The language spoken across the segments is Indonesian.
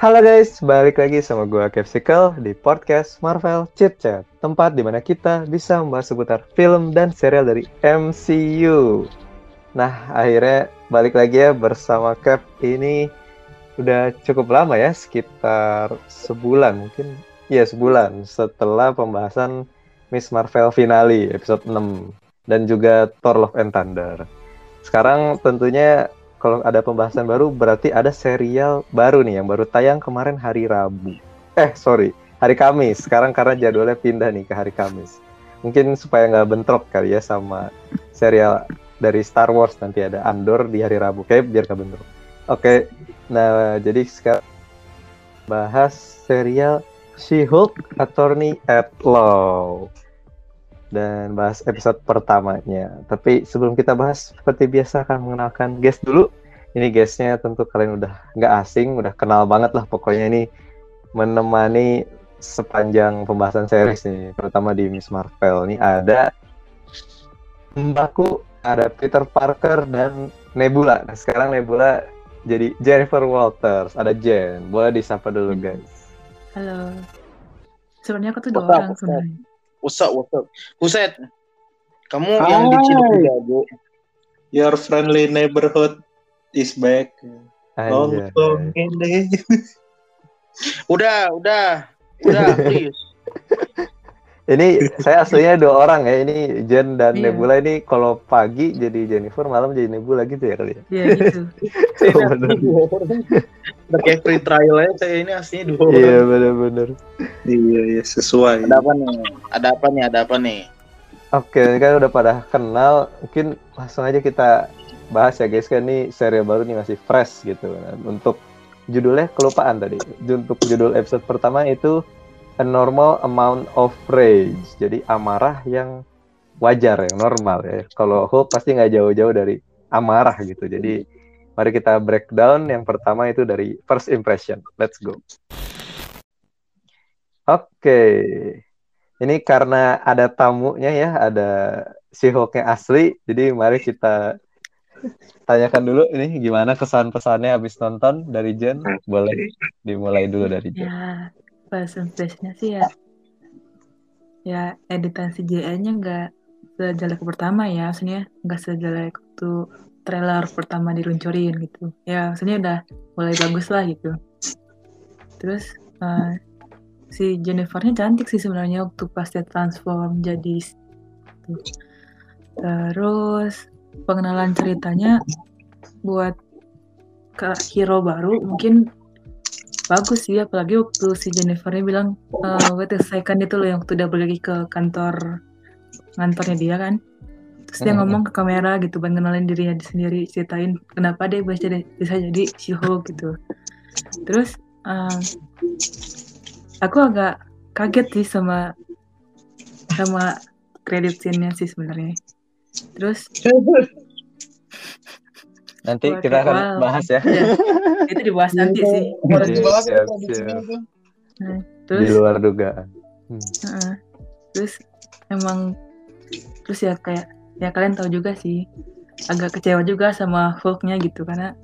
Halo guys, balik lagi sama gue Capsicle di podcast Marvel Chit Chat, tempat di mana kita bisa membahas seputar film dan serial dari MCU. Nah, akhirnya balik lagi ya bersama Cap ini udah cukup lama ya, sekitar sebulan mungkin. Iya, sebulan setelah pembahasan Miss Marvel finale episode 6 dan juga Thor Love and Thunder. Sekarang tentunya kalau ada pembahasan baru berarti ada serial baru nih yang baru tayang kemarin hari Rabu. Eh sorry hari Kamis. Sekarang karena jadwalnya pindah nih ke hari Kamis. Mungkin supaya nggak bentrok kali ya sama serial dari Star Wars nanti ada Andor di hari Rabu. Kayak biar nggak bentrok. Oke, nah jadi sekarang bahas serial She-Hulk Attorney at Law dan bahas episode pertamanya. Tapi sebelum kita bahas, seperti biasa akan mengenalkan guest dulu. Ini guestnya tentu kalian udah nggak asing, udah kenal banget lah pokoknya ini menemani sepanjang pembahasan series nih, terutama di Miss Marvel. Ini ada Mbakku, ada Peter Parker dan Nebula. Nah, sekarang Nebula jadi Jennifer Walters, ada Jen. Boleh disapa dulu guys. Halo. Sebenarnya aku tuh dua orang sebenarnya. What's up, what's up? Buset. Kamu Hai. yang diciduk jago. Your friendly neighborhood is back. Nonton ini. udah, udah. Udah, please. Ini saya aslinya dua orang ya. Ini Jen dan iya. Nebula ini kalau pagi jadi Jennifer, malam jadi Nebula gitu ya kali ya. Iya gitu. Udah kayak free trial aja saya ini aslinya dua orang. Iya benar-benar. Iya iya sesuai. Ada apa nih? Ada apa nih? Ada apa nih? Oke, kan udah pada kenal, mungkin langsung aja kita bahas ya guys kan ini serial baru nih masih fresh gitu. Nah, untuk judulnya kelupaan tadi. Untuk judul episode pertama itu a normal amount of rage. Jadi amarah yang wajar yang normal ya. Kalau Hulk pasti nggak jauh-jauh dari amarah gitu. Jadi mari kita breakdown. Yang pertama itu dari first impression. Let's go. Oke. Okay. Ini karena ada tamunya ya, ada si Hulknya asli. Jadi mari kita tanyakan dulu ini gimana kesan pesannya habis nonton dari Jen. Boleh dimulai dulu dari Jen. Ya, first impressionnya sih ya, ya editan CGI-nya nggak sejelek pertama ya, maksudnya nggak sejelek waktu trailer pertama diluncurin gitu. Ya, maksudnya udah mulai bagus lah gitu. Terus uh, si Jennifernya cantik sih sebenarnya waktu pas dia transform jadi gitu. terus pengenalan ceritanya buat ke hero baru mungkin bagus sih apalagi waktu si Jennifernya bilang uh, wait a second itu loh yang waktu udah balik ke kantor kantornya dia kan. Terus dia ngomong ke kamera gitu buat kenalin dirinya sendiri ceritain kenapa dia bisa jadi bisa jadi si Hulk gitu. Terus uh, aku agak kaget sih sama sama kredit scene-nya sih sebenarnya. Terus nanti kita akan wow. bahas ya. ya. Itu dibahas nanti sih. dibahas ya, nah, terus di luar dugaan. Hmm. Uh, terus emang terus ya kayak ya kalian tahu juga sih agak kecewa juga sama Hulk-nya gitu karena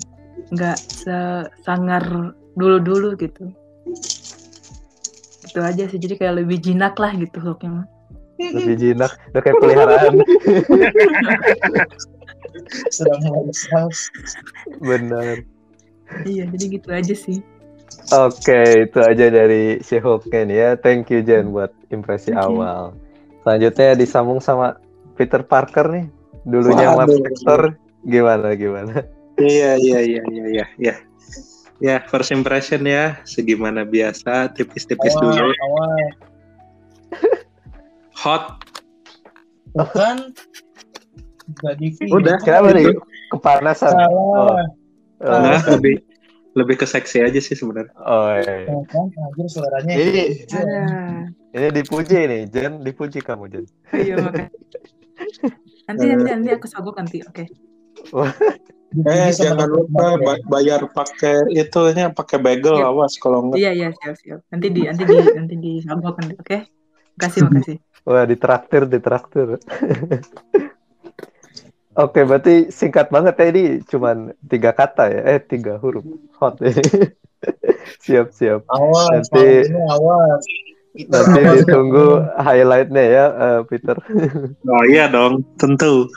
nggak sesangar dulu-dulu gitu gitu aja sih jadi kayak lebih jinak lah gitu hooknya lebih jinak udah kayak peliharaan sedang besar benar iya jadi gitu aja sih Oke, itu aja dari si Hulknya ya. Thank you Jen buat impresi okay. awal. Selanjutnya disambung sama Peter Parker nih. Dulunya Mark Spector. Gimana gimana? Iya iya iya iya iya. Ya. Ya, first impression ya, segimana biasa, tipis-tipis dulu. Awal. Hot. Bukan. Udah, kenapa nih? Kepanasan. Oh. oh. Nah, lebih lebih ke seksi aja sih sebenarnya. Oh iya. iya. suaranya. Ini, ini dipuji nih, Jen, dipuji kamu Jen. Iya makanya. Nanti nanti nanti aku sogok nanti, oke. Okay. Eh jangan lupa bayar pakai itu ini pakai bagel siap. awas kalau enggak. Iya iya siap siap. Nanti di nanti di nanti di sambal oke. Okay? Makasih makasih. Wah ditraktir ditraktir. Oke, berarti singkat banget ya ini cuman tiga kata ya, eh tiga huruf hot. siap siap. Awas, Nanti- ini awas. Peter, Nanti awas. ditunggu highlightnya ya, eh, Peter. Oh iya dong, tentu.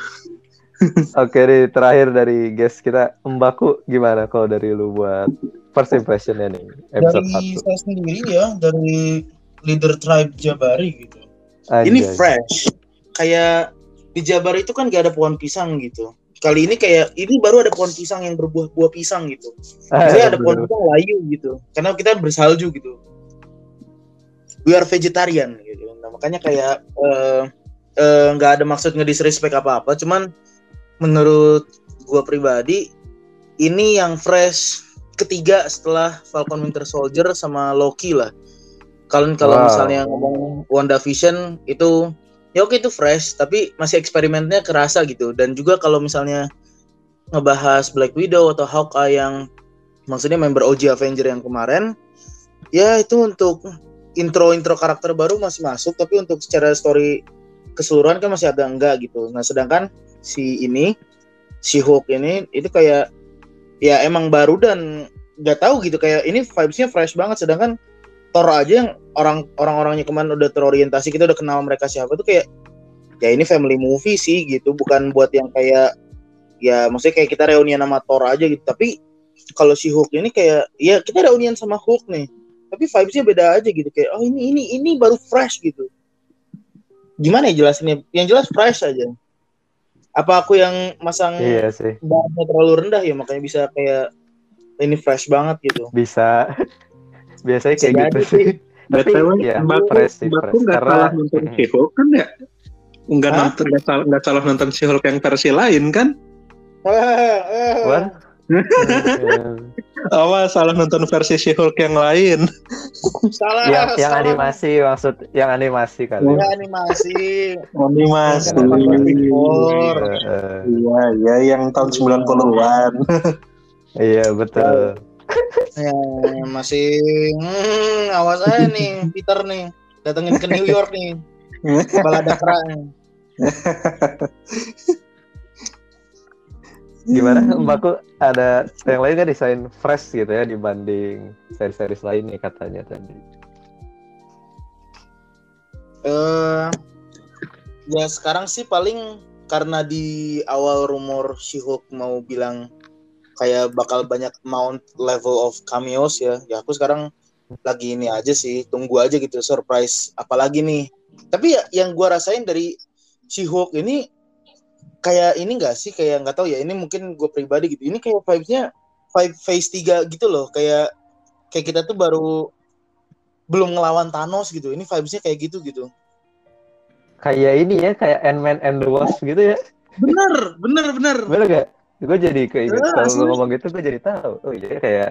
Oke nih, terakhir dari guest kita, Mbaku gimana kalau dari lu buat first impressionnya nih, episode Dari 1? saya sendiri ya, dari leader tribe Jabari gitu. Ini Anjay. fresh. Kayak di Jabar itu kan gak ada pohon pisang gitu. Kali ini kayak ini baru ada pohon pisang yang berbuah-buah pisang gitu. Jadi ada pohon pisang layu gitu. Karena kita bersalju gitu. We are vegetarian gitu. Nah, makanya kayak eh, eh, nggak ada maksud ngedisrespect apa-apa. Cuman menurut gua pribadi ini yang fresh ketiga setelah Falcon Winter Soldier sama Loki lah. Kalian kalau Wow. misalnya ngomong WandaVision itu ya oke itu fresh tapi masih eksperimennya kerasa gitu. Dan juga kalau misalnya ngebahas Black Widow atau Hawkeye yang maksudnya member OG Avenger yang kemarin ya itu untuk intro-intro karakter baru masih masuk tapi untuk secara story keseluruhan kan masih agak enggak gitu. Nah sedangkan si ini si Hulk ini itu kayak ya emang baru dan nggak tahu gitu. Kayak ini vibesnya fresh banget sedangkan Thor aja yang orang orang-orangnya kemarin udah terorientasi kita udah kenal mereka siapa tuh kayak ya ini family movie sih gitu bukan buat yang kayak ya maksudnya kayak kita reunian sama Thor aja gitu. Tapi kalau si Hulk ini kayak ya kita reunian sama Hulk nih. Tapi vibesnya beda aja gitu kayak oh ini ini ini baru fresh gitu. Gimana ya jelasinnya? Yang jelas fresh aja. Apa aku yang masang Iya sih, terlalu rendah ya makanya bisa kayak ini fresh banget gitu. Bisa. Biasanya kayak gitu sih. Tapi BTW, ya, fresh sih, fresh. nggak Karena salah nonton She-Hulk kan ya? Nggak nonton, nggak salah, nggak salah nonton She-Hulk yang versi lain kan? What? Awas, salah nonton versi She-Hulk yang lain. salah yang yang salah. animasi maksud yang animasi kali. Ya, animasi Animasi. Eh, eh, Iya, iya yang tahun 90-an. iya betul. Ya, masih hmm, awas aja nih Peter nih datengin ke New York nih kepala dakra nih. Gimana Mbakku ada yang lain kan desain fresh gitu ya dibanding seri-seri lainnya katanya tadi. eh ya sekarang sih paling karena di awal rumor She-Hulk mau bilang kayak bakal banyak mount level of cameos ya. Ya aku sekarang lagi ini aja sih, tunggu aja gitu surprise apalagi nih. Tapi ya yang gua rasain dari She-Hulk ini kayak ini enggak sih kayak nggak tahu ya ini mungkin gue pribadi gitu. Ini kayak vibes-nya vibe phase 3 gitu loh, kayak kayak kita tuh baru belum ngelawan Thanos gitu. Ini vibes-nya kayak gitu gitu. Kayak ini ya kayak Ant-Man and the Wasp gitu ya. Bener, bener, bener. Bener gak? Gue jadi keinget Eh, kalau ngomong gitu gue jadi tahu. Oh iya kayak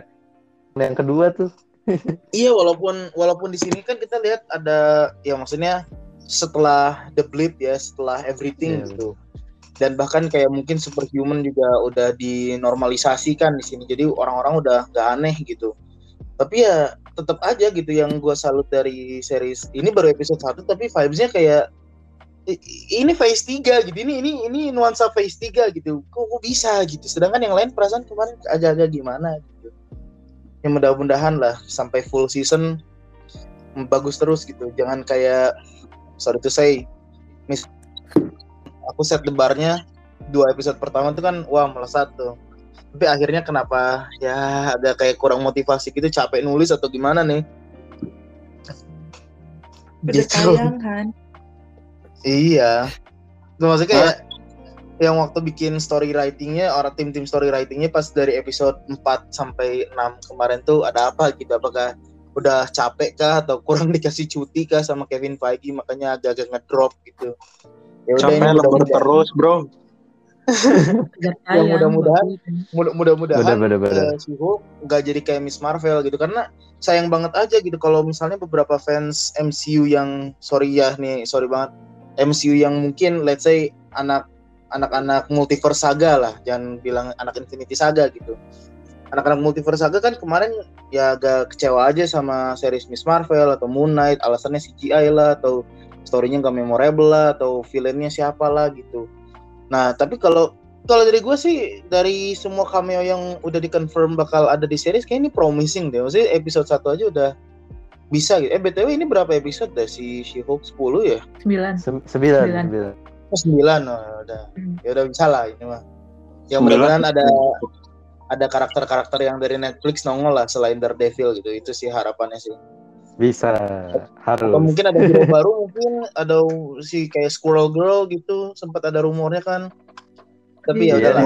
yang kedua tuh. Iya, walaupun walaupun di sini kan kita lihat ada ya maksudnya setelah the blip ya, setelah everything Iya, gitu. Dan bahkan kayak mungkin superhuman juga udah dinormalisasikan di sini. Jadi orang-orang udah gak aneh gitu. Tapi ya tetap aja gitu yang gua salut dari series ini baru episode 1 tapi vibes-nya kayak ini phase 3 gitu. Ini ini ini nuansa phase 3 gitu. Kok, kok bisa gitu. Sedangkan yang lain perasaan kemarin agak-agak gimana gitu. Ya mudah-mudahan lah sampai full season bagus terus gitu. Jangan kayak sorry to say mis aku set the bar-nya dua episode pertama tuh kan wah melesat tuh. Tapi akhirnya kenapa ya agak kayak kurang motivasi gitu capek nulis atau gimana nih. Gitu. sayang kan. Iya. Maksudnya kayak yang waktu bikin story writingnya orang tim-tim story writingnya pas dari episode 4 sampai 6 kemarin tuh ada apa gitu apakah udah capek kah atau kurang dikasih cuti kah sama Kevin Feige makanya agak-agak ngedrop gitu. Ya udah ini lembur mudah-mudahan terus, bro. Udah sayang. mudah-mudahan. mudah- mudah-mudahan bener bener. eh, si Hulk nggak jadi kayak Miss Marvel gitu karena sayang banget aja gitu kalau misalnya beberapa fans MCU yang sorry ya nih sorry banget MCU yang mungkin let's say anak anak-anak multiverse saga lah. Jangan bilang anak Infinity Saga gitu. Anak-anak multiverse saga kan kemarin ya agak kecewa aja sama series Miss Marvel atau Moon Knight. Alasannya CGI lah atau storynya nggak memorable lah atau villainnya siapa lah gitu. Nah tapi kalau kalau dari gue sih dari semua cameo yang udah dikonfirm bakal ada di series kayak ini promising deh. Maksudnya episode 1 aja udah bisa gitu. Eh BTW ini berapa episode deh si She-Hulk 10 ya? Sembilan. Sem- sembilan, Sembilan. sembilan. Oh, 9 oh, udah. Hmm. Ya udah bisa lah ini mah. Yang mudah-mudahan ada ada karakter-karakter yang dari Netflix nongol lah selain Daredevil gitu. Itu sih harapannya sih. Bisa, Atau harus. mungkin ada hero baru mungkin ada si kayak Squirrel Girl gitu sempat ada rumornya kan. Tapi ya Iya. udahlah.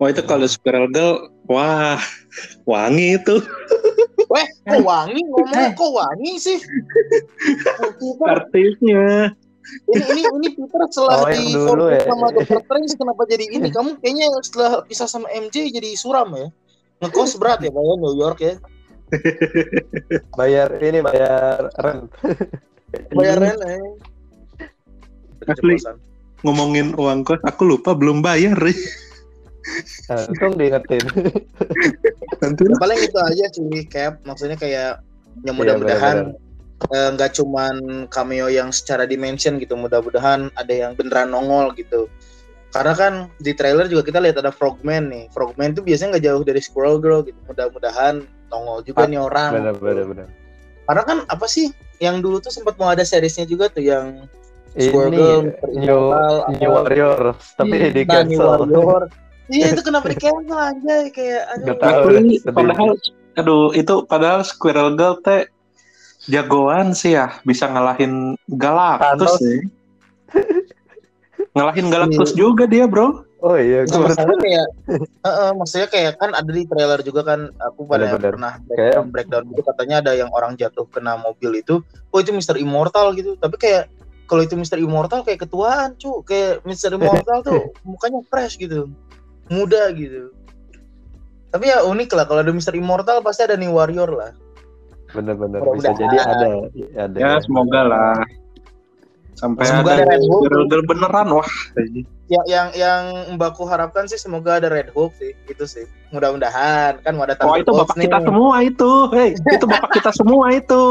Wah itu kalau Squirrel Girl, wah wangi itu. Kok wangi ngomongnya kok wangi sih? Oh, Artisnya. ini ini ini Peter setelah Oh, di dulu ya. sama Doctor Strange kenapa jadi ini? Kamu kayaknya setelah pisah sama MJ jadi suram ya? Ngekos berat ya, bayar New York ya. Bayar ini bayar rent. Bayar rent eh. Asli. Ngomongin uang kos, aku lupa belum bayar. Nah, untung diingetin. Nanti paling itu aja sih cap maksudnya kayak yang Iya, mudah-mudahan eh, nggak cuman cameo yang secara dimension gitu mudah-mudahan ada yang beneran nongol gitu karena kan di trailer juga kita lihat ada Frogman nih Frogman tuh biasanya nggak jauh dari Squirrel Girl gitu mudah-mudahan nongol juga Ah, nih orang Benar, benar, benar. karena kan apa sih yang dulu tuh sempat mau ada seriesnya juga tuh yang Squirrel Ini Girl. New, Immortal, New Warrior, tapi Iya, di New cancel. Warrior. iya itu kenapa di cancel aja kayak aduh. Tahu. Padahal aduh itu padahal Squirrel Girl teh jagoan sih ya bisa ngalahin Galactus sih. ngalahin Galactus juga dia bro. Oh iya, gue Nah, masalahnya kayak, Heeh, maksudnya kayak kan ada di trailer juga kan aku pada Bener-bener. pernah Kayak- breakdown, breakdown gitu katanya ada yang orang jatuh kena mobil itu, oh itu Mr. Immortal gitu. Tapi kayak kalau itu Mr. Immortal kayak ketuaan cu, kayak Mr. Immortal tuh mukanya fresh gitu, muda gitu. Tapi ya unik lah kalau ada Mr. Immortal pasti ada New Warrior lah. bener-bener bisa jadi ada, ada. Ya semoga lah. Sampai Semoga ada ada Red Hulk. Squirrel Girl beneran wah. Yang yang yang Mbakku harapkan sih semoga ada Red Hulk sih, itu sih. Mudah-mudahan kan mau ada Oh itu bapak kita nih. semua itu. Hei, itu bapak kita semua itu.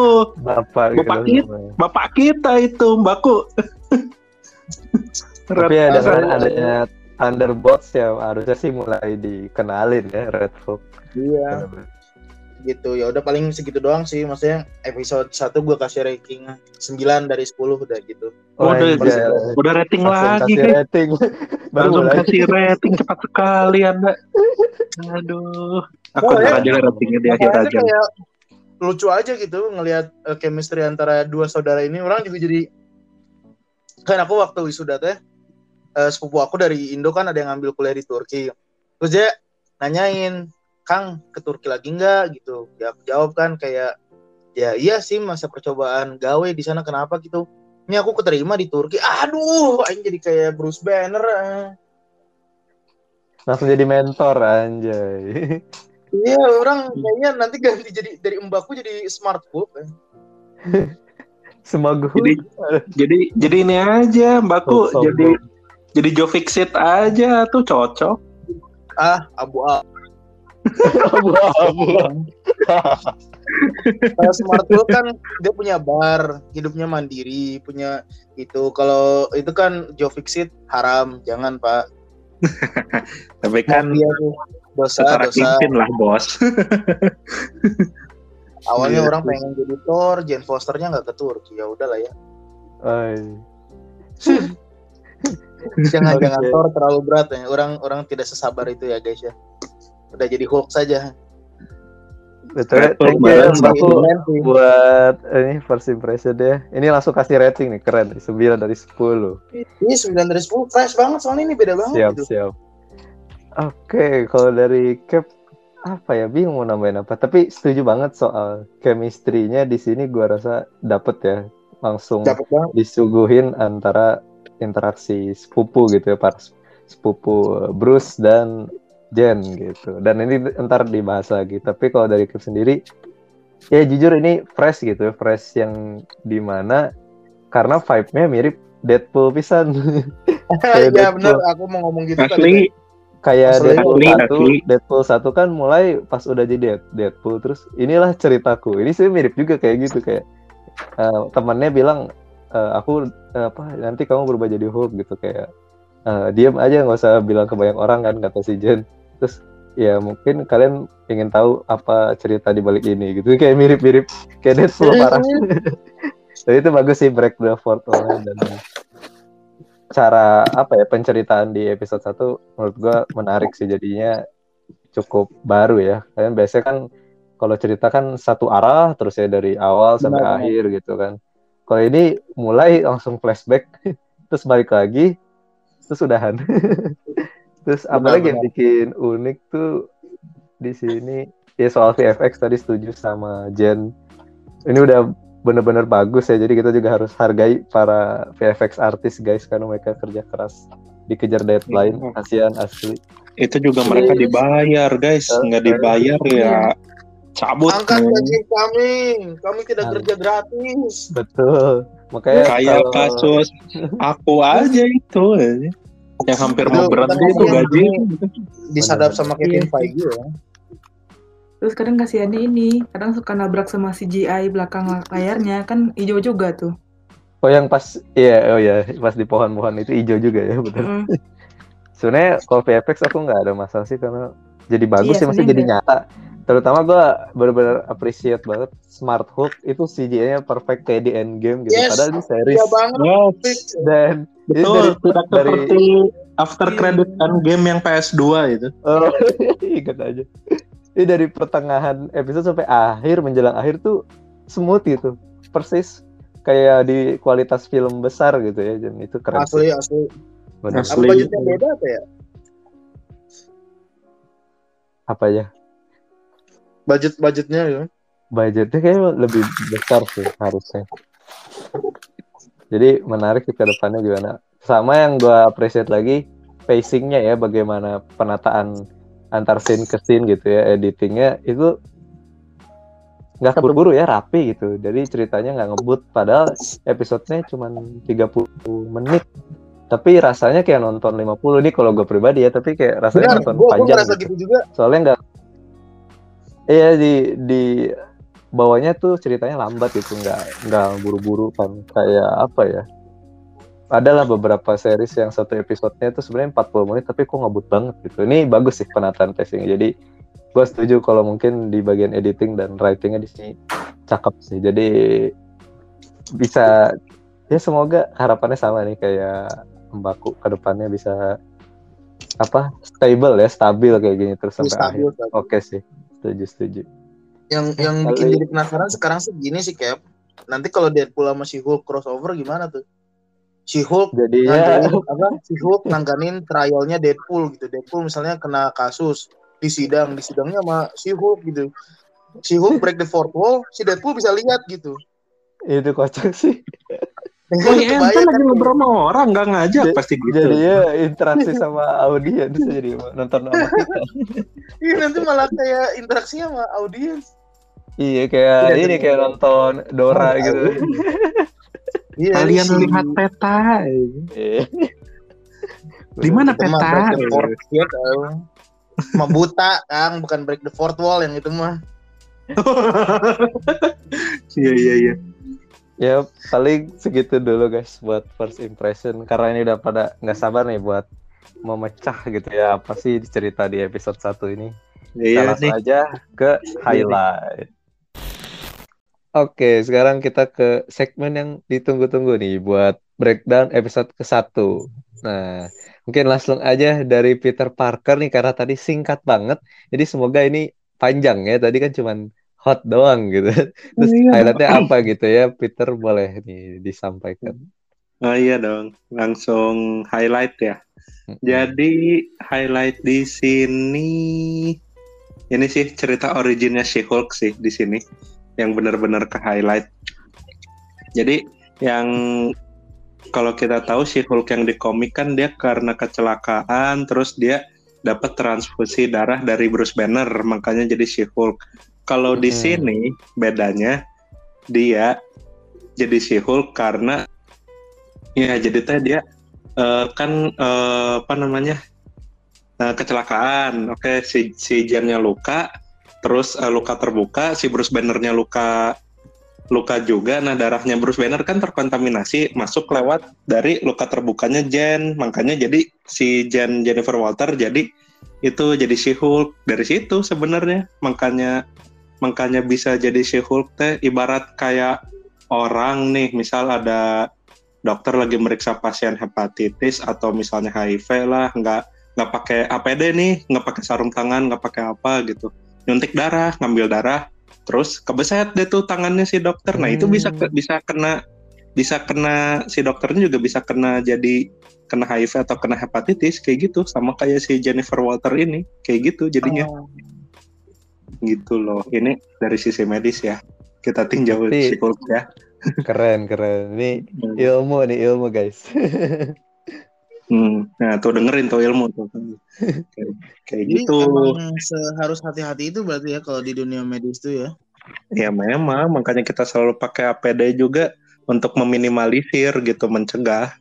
Bapak, Bapak kita. Bapak kita itu, Mbakku. Tapi ya Red dengan Thunderbolts ya harusnya sih mulai dikenalin ya Red Hulk. Iya. Bener-bener. gitu ya udah paling segitu doang sih maksudnya episode 1 gue kasih ranking 9 dari 10 udah gitu Oh, udah, anjay. udah rating lagi kasih kan. rating. Baru Langsung mulai. kasih rating cepat sekali Anda. Aduh. Aku Oh, ya. aja ratingnya di akhir aja. kayak lucu aja gitu ngelihat eh, chemistry antara dua saudara ini orang juga jadi kan aku waktu wisuda teh eh, sepupu aku dari Indo kan ada yang ngambil kuliah di Turki terus dia nanyain Kang ke Turki lagi nggak gitu ya aku jawab kan kayak ya iya sih masa percobaan gawe di sana kenapa gitu ini aku keterima di Turki aduh aing jadi kayak Bruce Banner eh. Langsung jadi mentor anjay. iya orang kayaknya nanti ganti jadi dari mbakku jadi smart book eh. Semagu. Jadi jadi jadi ini aja Mbakku Sombong. jadi jadi Joe Fixit aja tuh cocok. ah abu-abu abu-abu. Kalau smart Book kan dia punya bar, hidupnya mandiri, punya itu. Kalau itu kan Joe Fixit haram, jangan Pak. Tapi kan Mafia tuh dosa, setara dosa. pimpin lah bos. Awalnya Iya. orang pengen jadi Thor, Jane Fosternya nggak ke Turki, ya udahlah ya. Ay. Jangan jangan Thor terlalu berat ya. Orang orang tidak sesabar itu ya guys ya. Udah jadi Hulk saja. Betul. Thank you Mbakku buat ini first impression deh. Ini langsung kasih rating nih, keren. 9 dari 10. Ini 9 dari 10 fresh banget soalnya ini beda banget Siap, gitu. siap. Oke, kalau dari Cap apa ya bingung mau nambahin apa tapi setuju banget soal chemistry-nya di sini gua rasa dapet ya langsung banget. disuguhin antara interaksi sepupu gitu ya para sepupu Bruce dan Jen gitu dan ini ntar dibahas lagi tapi kalau dari Cap sendiri ya jujur ini fresh gitu fresh yang di mana karena vibe-nya mirip Deadpool pisan Iya Deadpool. benar, aku mau ngomong gitu tadi. Asli kayak Asli, Deadpool asli, satu, asli. Deadpool satu kan mulai pas udah jadi Dead- Deadpool terus inilah ceritaku. Ini sih mirip juga kayak gitu kayak eh, temannya bilang eh, aku eh, apa nanti kamu berubah jadi Hulk gitu kayak eh, diem aja nggak usah bilang ke banyak orang kan kata si Jen terus ya mungkin kalian ingin tahu apa cerita di balik ini gitu. Kayak mirip-mirip kayak Deadpool parah. tapi itu bagus sih break the fourth wall dan cara apa ya penceritaan di episode 1 menurut gua menarik sih jadinya. Cukup baru ya. Kalian biasanya kan kalau cerita kan satu arah terus ya dari awal sampai Benar, akhir gitu kan kalau ini mulai langsung flashback terus balik lagi terus udahan. Terus apalagi yang bikin unik tuh di sini? Ya soal VFX tadi setuju sama Jen. Ini udah bener-bener bagus ya jadi kita juga harus hargai para VFX artis guys karena mereka kerja keras dikejar deadline. Iya. kasihan asli. Itu juga mereka dibayar guys, nggak dibayar ya cabut. Angkat gaji kami, kami tidak Hmm. kerja gratis. betul makanya Kayak kalau- kasus aku aja itu yang hampir mau berhenti itu kasihan. gaji. Disadap sama Kevin Iya. Feige ya. Terus kadang kasihannya ini, kadang suka nabrak sama CGI belakang layarnya kan hijau juga tuh. oh yang pas iya oh ya pas di pohon-pohon itu hijau juga ya betul Mm. sebenarnya kalau VFX aku nggak ada masalah sih karena jadi bagus Iya, sih masih jadi nyata terutama gue benar-benar appreciate banget Smart Hook itu CGI-nya perfect kayak di Endgame gitu Yes. padahal ini series Iya banget. Yes, dan ini betul. dari, Tidak dari seperti after credit kan game yang PS2 itu. oh, ingat aja ini dari pertengahan episode sampai akhir menjelang akhir tuh smooth gitu persis kayak di kualitas film besar gitu ya dan itu keren Asli sih asli. Bener. Asli. Apa beda apa ya? apa ya Budget budgetnya ya. budgetnya kayaknya lebih besar sih harusnya. Jadi menarik sih ke depannya gimana. Sama yang gue appreciate lagi pacingnya ya, bagaimana penataan antar scene ke scene gitu ya, editingnya itu nggak keburu-buru ya, rapi gitu. Jadi ceritanya nggak ngebut, padahal episodenya cuma 30 menit. Tapi rasanya kayak nonton 50 nih kalau gue pribadi ya, tapi kayak rasanya Benar, nonton gua gua panjang ngerasa gitu gitu juga. soalnya nggak iya di di bawahnya tuh ceritanya lambat gitu nggak nggak buru-buru kan kayak apa ya adalah beberapa series yang satu episodenya tuh sebenarnya 40 menit tapi kok ngebut banget gitu. Ini bagus sih penataan pacing jadi gue setuju kalau mungkin di bagian editing dan writingnya di sini cakep sih. Jadi bisa ya semoga harapannya sama nih kayak Mbaku ke depannya bisa apa stable ya stabil kayak gini terus sampai Stabil, akhir. stabil. oke sih setuju setuju Yang yang Kali- bikin jadi penasaran sekarang sih gini sih Cap. Nanti kalau Deadpool sama si Hulk crossover gimana tuh? Si Hulk jadi ya apa? Si Hulk nanganin trialnya Deadpool gitu. Deadpool misalnya kena kasus di sidang, di sidangnya sama si Hulk gitu. Si Hulk break the fourth wall, si Deadpool bisa lihat gitu. itu kocak sih Oh iya, Kebayang ente kan lagi ngobrol sama orang nggak ngajak Ja- pasti gitu. jadinya interaksi sama audiens jadi nonton sama kita Iya nanti malah kayak interaksinya sama audiens. iya kayak Iya, ini jadi- kayak nonton Dora Oh, gitu Iya, Kalian si- lihat peta. Iya. Di mana peta? break the fourth wall, Kang. Mah buta, Kang, bukan break the fourth wall yang itu mah. Iya iya iya. Ya paling segitu dulu guys buat first impression karena ini udah pada nggak sabar nih buat memecah gitu ya apa sih cerita di episode 1 ini Kita Iya langsung nih. aja ke highlight. Oke, sekarang kita ke segmen yang ditunggu-tunggu nih buat breakdown episode ke-1. Nah, mungkin langsung aja dari Peter Parker nih karena tadi singkat banget. Jadi semoga ini panjang ya. Tadi kan cuman hot doang gitu. Terus Iya. highlightnya apa gitu ya? Peter boleh nih disampaikan. Oh iya dong, langsung highlight ya. Jadi highlight di sini ini sih cerita originnya She-Hulk sih di sini yang benar-benar ke highlight. Jadi yang kalau kita tahu She-Hulk yang di komik kan dia karena kecelakaan terus dia dapat transfusi darah dari Bruce Banner makanya jadi She-Hulk. Kalau di Hmm. sini bedanya dia jadi She-Hulk karena ya jadi teh dia eh, kan eh, apa namanya eh, kecelakaan. Oke si si Jen-nya luka, terus eh, luka terbuka, si Bruce Banner-nya luka luka juga. Nah darahnya Bruce Banner kan terkontaminasi masuk lewat dari luka terbukanya Jen. Makanya jadi si Jen Jennifer Walter jadi itu jadi She-Hulk dari situ sebenarnya. Makanya makanya bisa jadi She-Hulk teh ibarat kayak orang nih misal ada dokter lagi meriksa pasien hepatitis atau misalnya HIV lah nggak nggak pakai APD nih nggak pakai sarung tangan nggak pakai apa gitu nyuntik darah ngambil darah terus kebeset deh tuh tangannya si dokter nah itu bisa Hmm. bisa kena bisa kena si dokternya juga bisa kena jadi kena HIV atau kena hepatitis kayak gitu sama kayak si Jennifer Walter ini kayak gitu jadinya Oh. Gitu loh ini dari sisi medis ya kita tinjau Berarti- psikolog ya Keren, keren. Ini ilmu nih, ilmu guys. Hmm, nah tuh dengerin tuh ilmu tuh kayak, kayak gitu seharus hati-hati itu berarti ya kalau di dunia medis tuh ya. ya memang makanya kita selalu pakai APD juga untuk meminimalisir gitu mencegah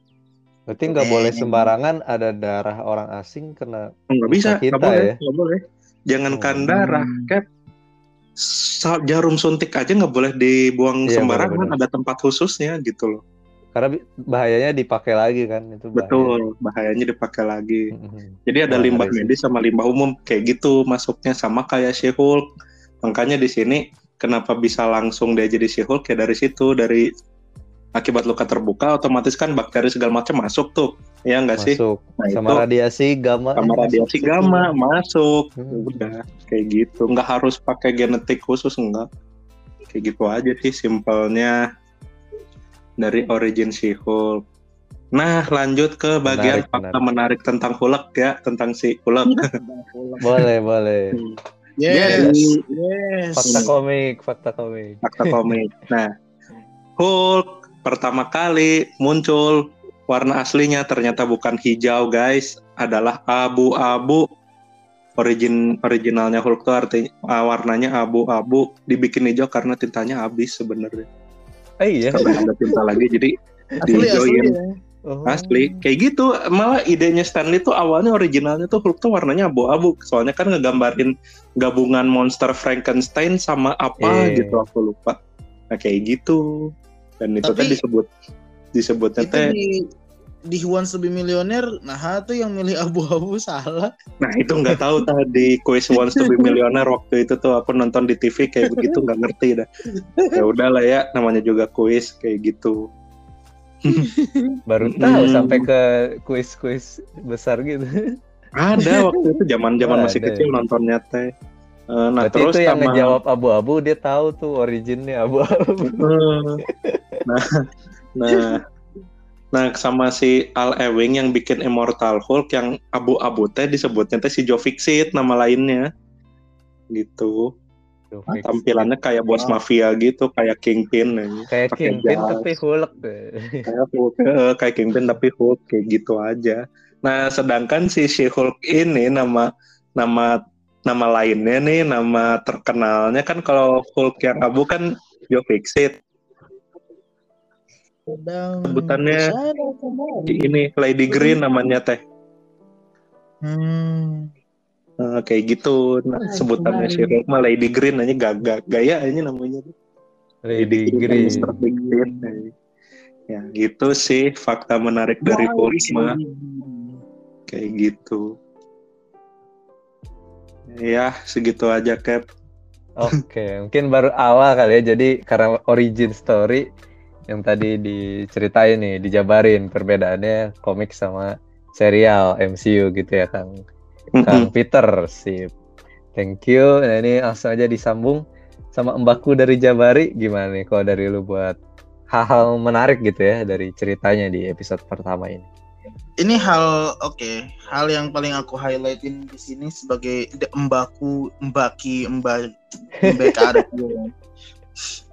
Berarti nggak Eh, boleh ini. sembarangan ada darah orang asing kena nggak bisa Kita nggak boleh ya? nggak boleh jangankan Oh. darah Cap. Jarum suntik aja nggak boleh dibuang Iya, sembarangan ada tempat khususnya gitu loh karena bahayanya dipakai lagi kan itu bahaya. betul bahayanya dipakai lagi Mhm. Jadi ada Wah, limbah medis sama limbah umum kayak gitu masuknya sama kayak She-Hulk. Makanya di sini kenapa bisa langsung dia jadi She-Hulk ya dari situ dari akibat luka terbuka otomatis kan bakteri segala macam masuk tuh. Ya enggak sih? masuk Nah, sama itu radiasi gamma sama eh, radiasi masuk gamma masuk. Hmm. Udah kayak gitu. Nggak harus pakai genetik khusus enggak. Kayak gitu aja sih simpelnya dari origin She-Hulk. Nah, lanjut ke bagian Menarik, fakta menarik tentang Hulk ya, tentang si Hulk. boleh boleh Yes. Jadi, Yes. fakta komik fakta komik fakta komik. Nah, Hulk pertama kali muncul warna aslinya ternyata bukan hijau, guys, adalah abu-abu. Origin originalnya Hulk tuh artinya ah, warnanya abu-abu, dibikin hijau karena tintanya habis sebenarnya. eh iya Karena ada tinta lagi jadi Asli asli dihijauin. ya. Oh. Asli, kayak gitu. Malah idenya Stanley tuh awalnya originalnya tuh Hulk tuh warnanya abu-abu. Soalnya kan ngegambarin gabungan monster Frankenstein sama apa Iya. gitu aku lupa. Nah kayak gitu. Dan itu Tapi- tadi disebut disebutnya Itu teh. di di Who Wants to be Millionaire, nah tuh yang milih abu-abu salah. Nah itu nggak tahu tadi quiz Wants to be Millionaire waktu itu tuh aku nonton di TV kayak begitu nggak ngerti dah. Ya udahlah ya namanya juga quiz kayak gitu. baru tahu Hmm. sampai ke kuis-kuis besar gitu Ada waktu itu zaman-zaman Oh, masih ada. kecil nontonnya teh. Eh, Nah berarti terus itu yang sama ngejawab abu-abu dia tahu tuh originnya abu-abu Hmm. nah, nah, nah sama si Al Ewing yang bikin Immortal Hulk yang abu-abu teh disebutnya teh si Joe Fixit nama lainnya gitu. Nah, tampilannya kayak bos mafia gitu, kayak Kingpin aja. kayak pakai Kingpin jas. tapi Hulk. Kayak Hulk, eh, kayak Kingpin tapi Hulk kayak gitu aja. Nah, sedangkan si si Hulk ini nama nama nama lainnya nih, nama terkenalnya kan kalau Hulk yang abu kan Joe Fixit. Sedang Sebutannya-. Ini Lady Green namanya teh. Hmm. Nah, kayak gitu nah, Ah, sebutannya si mah Lady Green aja gagak gaya ini namanya Lady Green, Green. Big Green. ya gitu sih fakta menarik dari Wow, mah kayak gitu ya segitu aja Cap Oke, mungkin baru awal kali ya. Jadi karena origin story yang tadi diceritain nih, dijabarin perbedaannya komik sama serial MCU gitu ya, Kang. Kang Peter, sip. Thank you. Nah ini langsung aja disambung sama Mbakku dari Jabari. Gimana nih kalau dari lu buat hal-hal menarik gitu ya dari ceritanya di episode pertama ini? Ini hal oke, hal yang paling aku highlightin di sini sebagai the embaku, embaki, mbak, mbak.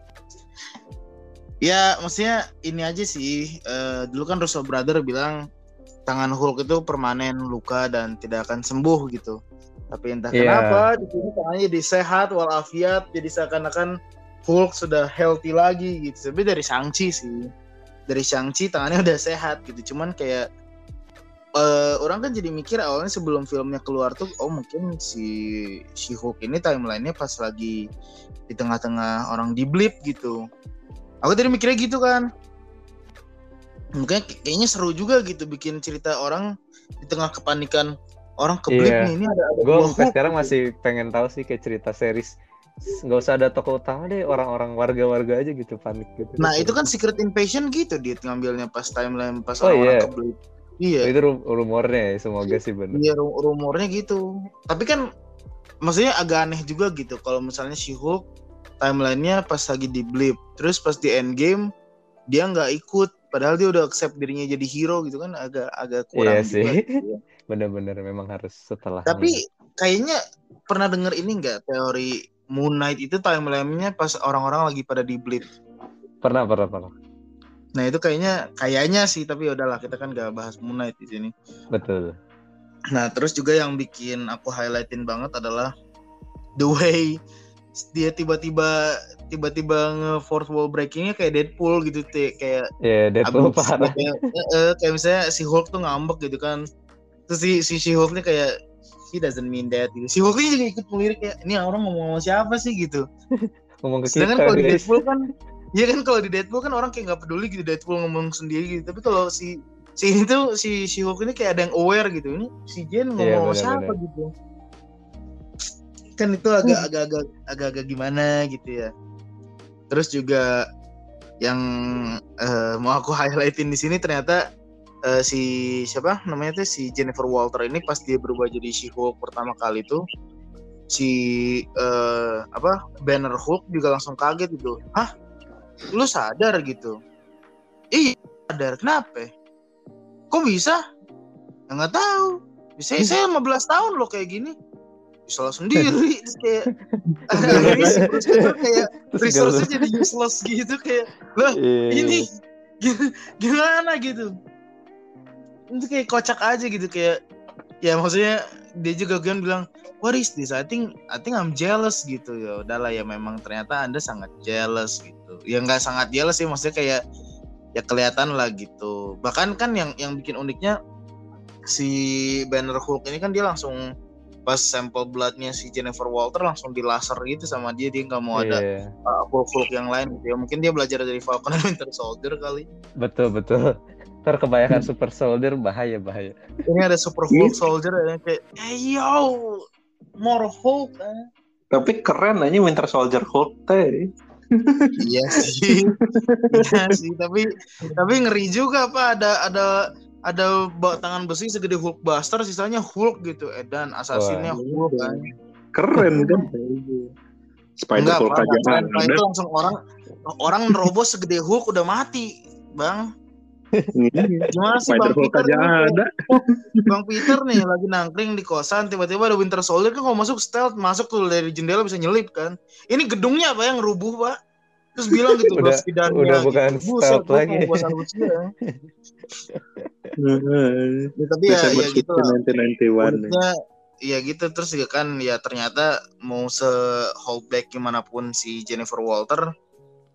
Ya, maksudnya ini aja sih. eh, dulu kan Russo Brother bilang tangan Hulk itu permanen luka dan tidak akan sembuh gitu. Tapi entah Iya. kenapa di sini tangannya jadi sehat walafiat, jadi seakan-akan Hulk sudah healthy lagi gitu. Tapi dari Shang-Chi sih. Dari Shang-Chi tangannya udah sehat gitu. Cuman kayak eh, orang kan jadi mikir awalnya sebelum filmnya keluar tuh oh mungkin si si Hulk ini timelinenya pas lagi di tengah-tengah orang di blip gitu aku tadi mikirnya gitu kan mungkin kayaknya seru juga gitu bikin cerita orang di tengah kepanikan orang keblip Iya. nih ini ada ada gue sampai sekarang gitu. masih pengen tahu sih kayak cerita series nggak usah ada tokoh utama deh orang-orang warga-warga aja gitu panik gitu nah itu kan secret invasion gitu dia ngambilnya pas timeline pas Oh, orang-orang iya. keblip iya itu rum- rumornya ya semoga sih bener Iya ru- rumornya gitu. Tapi kan maksudnya agak aneh juga gitu kalau misalnya si Hulk timelinenya pas lagi di blip, terus pas di end game dia nggak ikut, padahal dia udah accept dirinya jadi hero gitu kan agak agak Iya kurang juga. sih. gitu ya. bener-bener memang harus setelah Tapi kayaknya pernah denger ini nggak teori Moon Knight itu timelinenya pas orang-orang lagi pada di blip. pernah pernah pernah Nah itu kayaknya kayaknya sih tapi ya udahlah kita kan nggak bahas Moon Knight di sini. betul Nah, terus juga yang bikin aku highlightin banget adalah the way dia tiba-tiba tiba-tiba nge fourth wall breakingnya kayak Deadpool gitu Teh. kayak ya Deadpool abis- parah. kayak, eh, kayak misalnya si Hulk tuh ngambek gitu kan. Terus si si, si Hulk nih kayak he doesn't mean that. Gitu. Si Hulk juga ikut melirik kayak ini orang ngomong sama siapa sih? Gitu. Ngomong ke sedangkan kita kalau di Deadpool kan Iya kan kalau di Deadpool kan orang kayak nggak peduli gitu Deadpool ngomong sendiri gitu. Tapi kalau si si ini tuh si si Hulk ini kayak ada yang aware gitu. Ini si Jen ngomong sama benar, siapa benar. gitu kan itu agak agak agak agak agak gimana gitu ya. Terus juga yang eh, mau aku highlightin di sini ternyata eh, si siapa namanya tuh si Jennifer Walter ini pas dia berubah jadi si Hulk pertama kali tuh si eh, apa Banner Hulk juga langsung kaget gitu. Hah? Lu sadar gitu? Iya sadar. Kenapa? Kok bisa? Ya nggak tahu. Bisa saya 15 tahun loh kayak gini bisa sendiri kayak gitu, kayak resource jadi useless gitu kayak lah Iya. ini gi- gimana gitu? Itu kayak kocak aja gitu kayak ya maksudnya dia juga kan bilang what is this? I think I think I'm jealous gitu. Ya udahlah ya memang ternyata anda sangat jealous gitu. Ya nggak sangat jealous sih maksudnya kayak ya kelihatan lah gitu. Bahkan kan yang yang bikin uniknya si Banner Hulk ini kan dia langsung pas sampel bloodnya si Jennifer Walter langsung di laser gitu sama dia dia nggak mau ada Iya. uh, Hulk Hulk yang lain gitu ya. Mungkin dia belajar dari Falcon and Winter Soldier kali. Betul betul. Ntar kebanyakan super soldier bahaya bahaya. Ini ada Super Hulk Soldier yang kayak hey yo more Hulk eh. Tapi keren aja Winter Soldier Hulk teh. iya sih. Iya sih tapi tapi ngeri juga apa ada ada ada bawa tangan besi segede Hulk Buster sisanya Hulk gitu eh dan asasinnya Wah. Hulk kan Keren kan? Spider enggak Hulk aja keren, itu langsung orang orang nerobos segede Hulk udah mati bang gimana sih bang Peter aja nih? ada. Bang Peter nih lagi nangkring di kosan tiba-tiba ada Winter Soldier kan kalau masuk stealth masuk tuh dari jendela bisa nyelip kan ini gedungnya apa yang rubuh pak terus bilang gitu Udah- "Bos Fidannya," udah gitu. bukan gua lagi. mau buasan Rusia ya. Ya, tapi ya, ya gitu lah 1991. uniknya ya gitu terus juga kan ya ternyata mau se hold back gimana pun si Jennifer Walter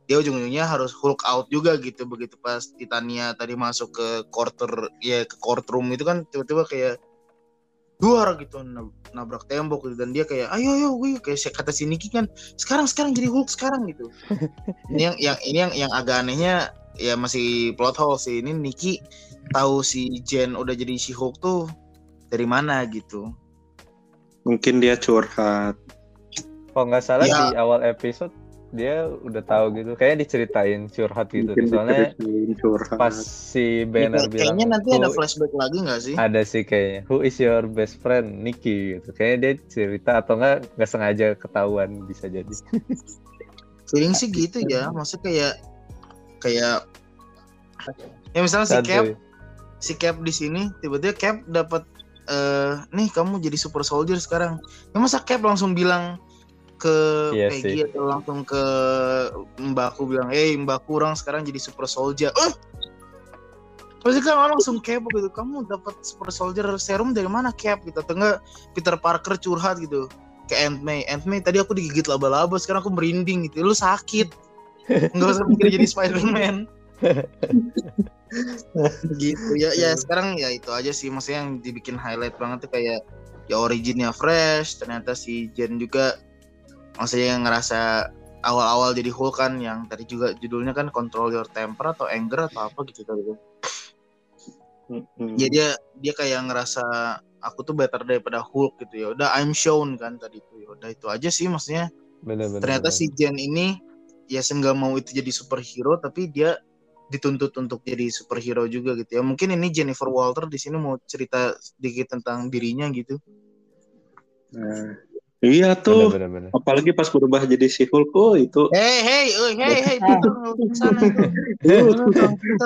dia ujung-ujungnya harus Hulk out juga gitu begitu pas Titania tadi masuk ke quarter ya ke courtroom itu kan tiba-tiba kayak duar gitu nab- nabrak tembok gitu dan dia kayak ayo ayo gue kayak kata si Niki kan sekarang sekarang jadi Hulk sekarang gitu ini yang yang ini yang yang agak anehnya ya masih plot hole sih ini Niki tahu si Jen udah jadi si Hulk tuh dari mana gitu Mungkin dia curhat. kalau nggak salah Ya. di awal episode dia udah tahu gitu. Kayaknya diceritain curhat gitu. Mungkin soalnya curhat. pas si Banner bilang kayaknya nanti ada "Who- flashback lagi nggak sih? Ada sih kayaknya. Who is your best friend Nicky gitu. Kayaknya dia cerita atau nggak nggak sengaja ketahuan bisa jadi. Feeling sih gitu ya. Maksudnya kayak kayak ya misalnya si Cap si Cap di sini tiba-tiba Cap dapat eh nih kamu jadi super soldier sekarang. Ya masa Cap langsung bilang ke Iya Peggy sih. atau langsung ke mbakku bilang eh mbakku orang sekarang jadi super soldier. Eh! Pasti kan orang langsung kepo gitu, kamu dapat super soldier serum dari mana Cap? Gitu, atau enggak Peter Parker curhat gitu ke Aunt May, Aunt May tadi aku digigit laba-laba, sekarang aku merinding gitu, lu sakit, nggak usah mikir jadi Spider-Man. gitu. Ya ya sekarang ya itu aja sih. Maksudnya yang dibikin highlight banget tuh kayak ya originnya fresh ternyata si Jen juga maksudnya yang ngerasa awal-awal jadi Hulk kan yang tadi juga judulnya kan Control Your Temper atau Anger atau apa gitu tadi tuh. Mm-mm. Ya dia dia kayak ngerasa aku tuh better daripada Hulk gitu ya. Udah I'm shown kan tadi tuh. Ya udah itu aja sih maksudnya. Bener-bener. Ternyata si Jen ini ya nggak mau itu jadi superhero tapi dia dituntut untuk jadi superhero juga gitu ya. Mungkin ini Jennifer Walter di sini mau cerita sedikit tentang dirinya gitu. Nah, iya tuh. Bener-bener. Apalagi pas berubah jadi si Hulk, oh itu Hey hey hey hey hey Peter di sana itu.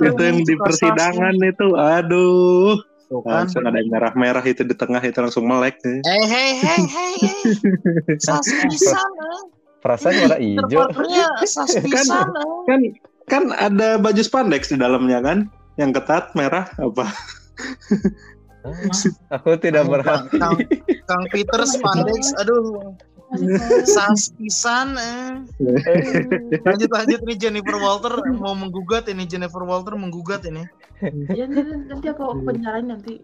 itu yang di persidangan itu, aduh, Tuh kan. langsung ada yang merah-merah itu di tengah itu langsung melek. nih. Hey hey hey hey hey. Saspi sana. Perasaan warna hijau. Terparkernya Saspi Kan- sana. Kan kan ada baju spandex di dalamnya kan, yang ketat merah apa? Aku tidak berhak. Kang, Kang Peter Spandex, aduh, sas pisan. Eh. Lanjut lanjut nih Jennifer Walter mau menggugat ini Jennifer Walter menggugat ini. Ya nanti, nanti aku penjarain nanti.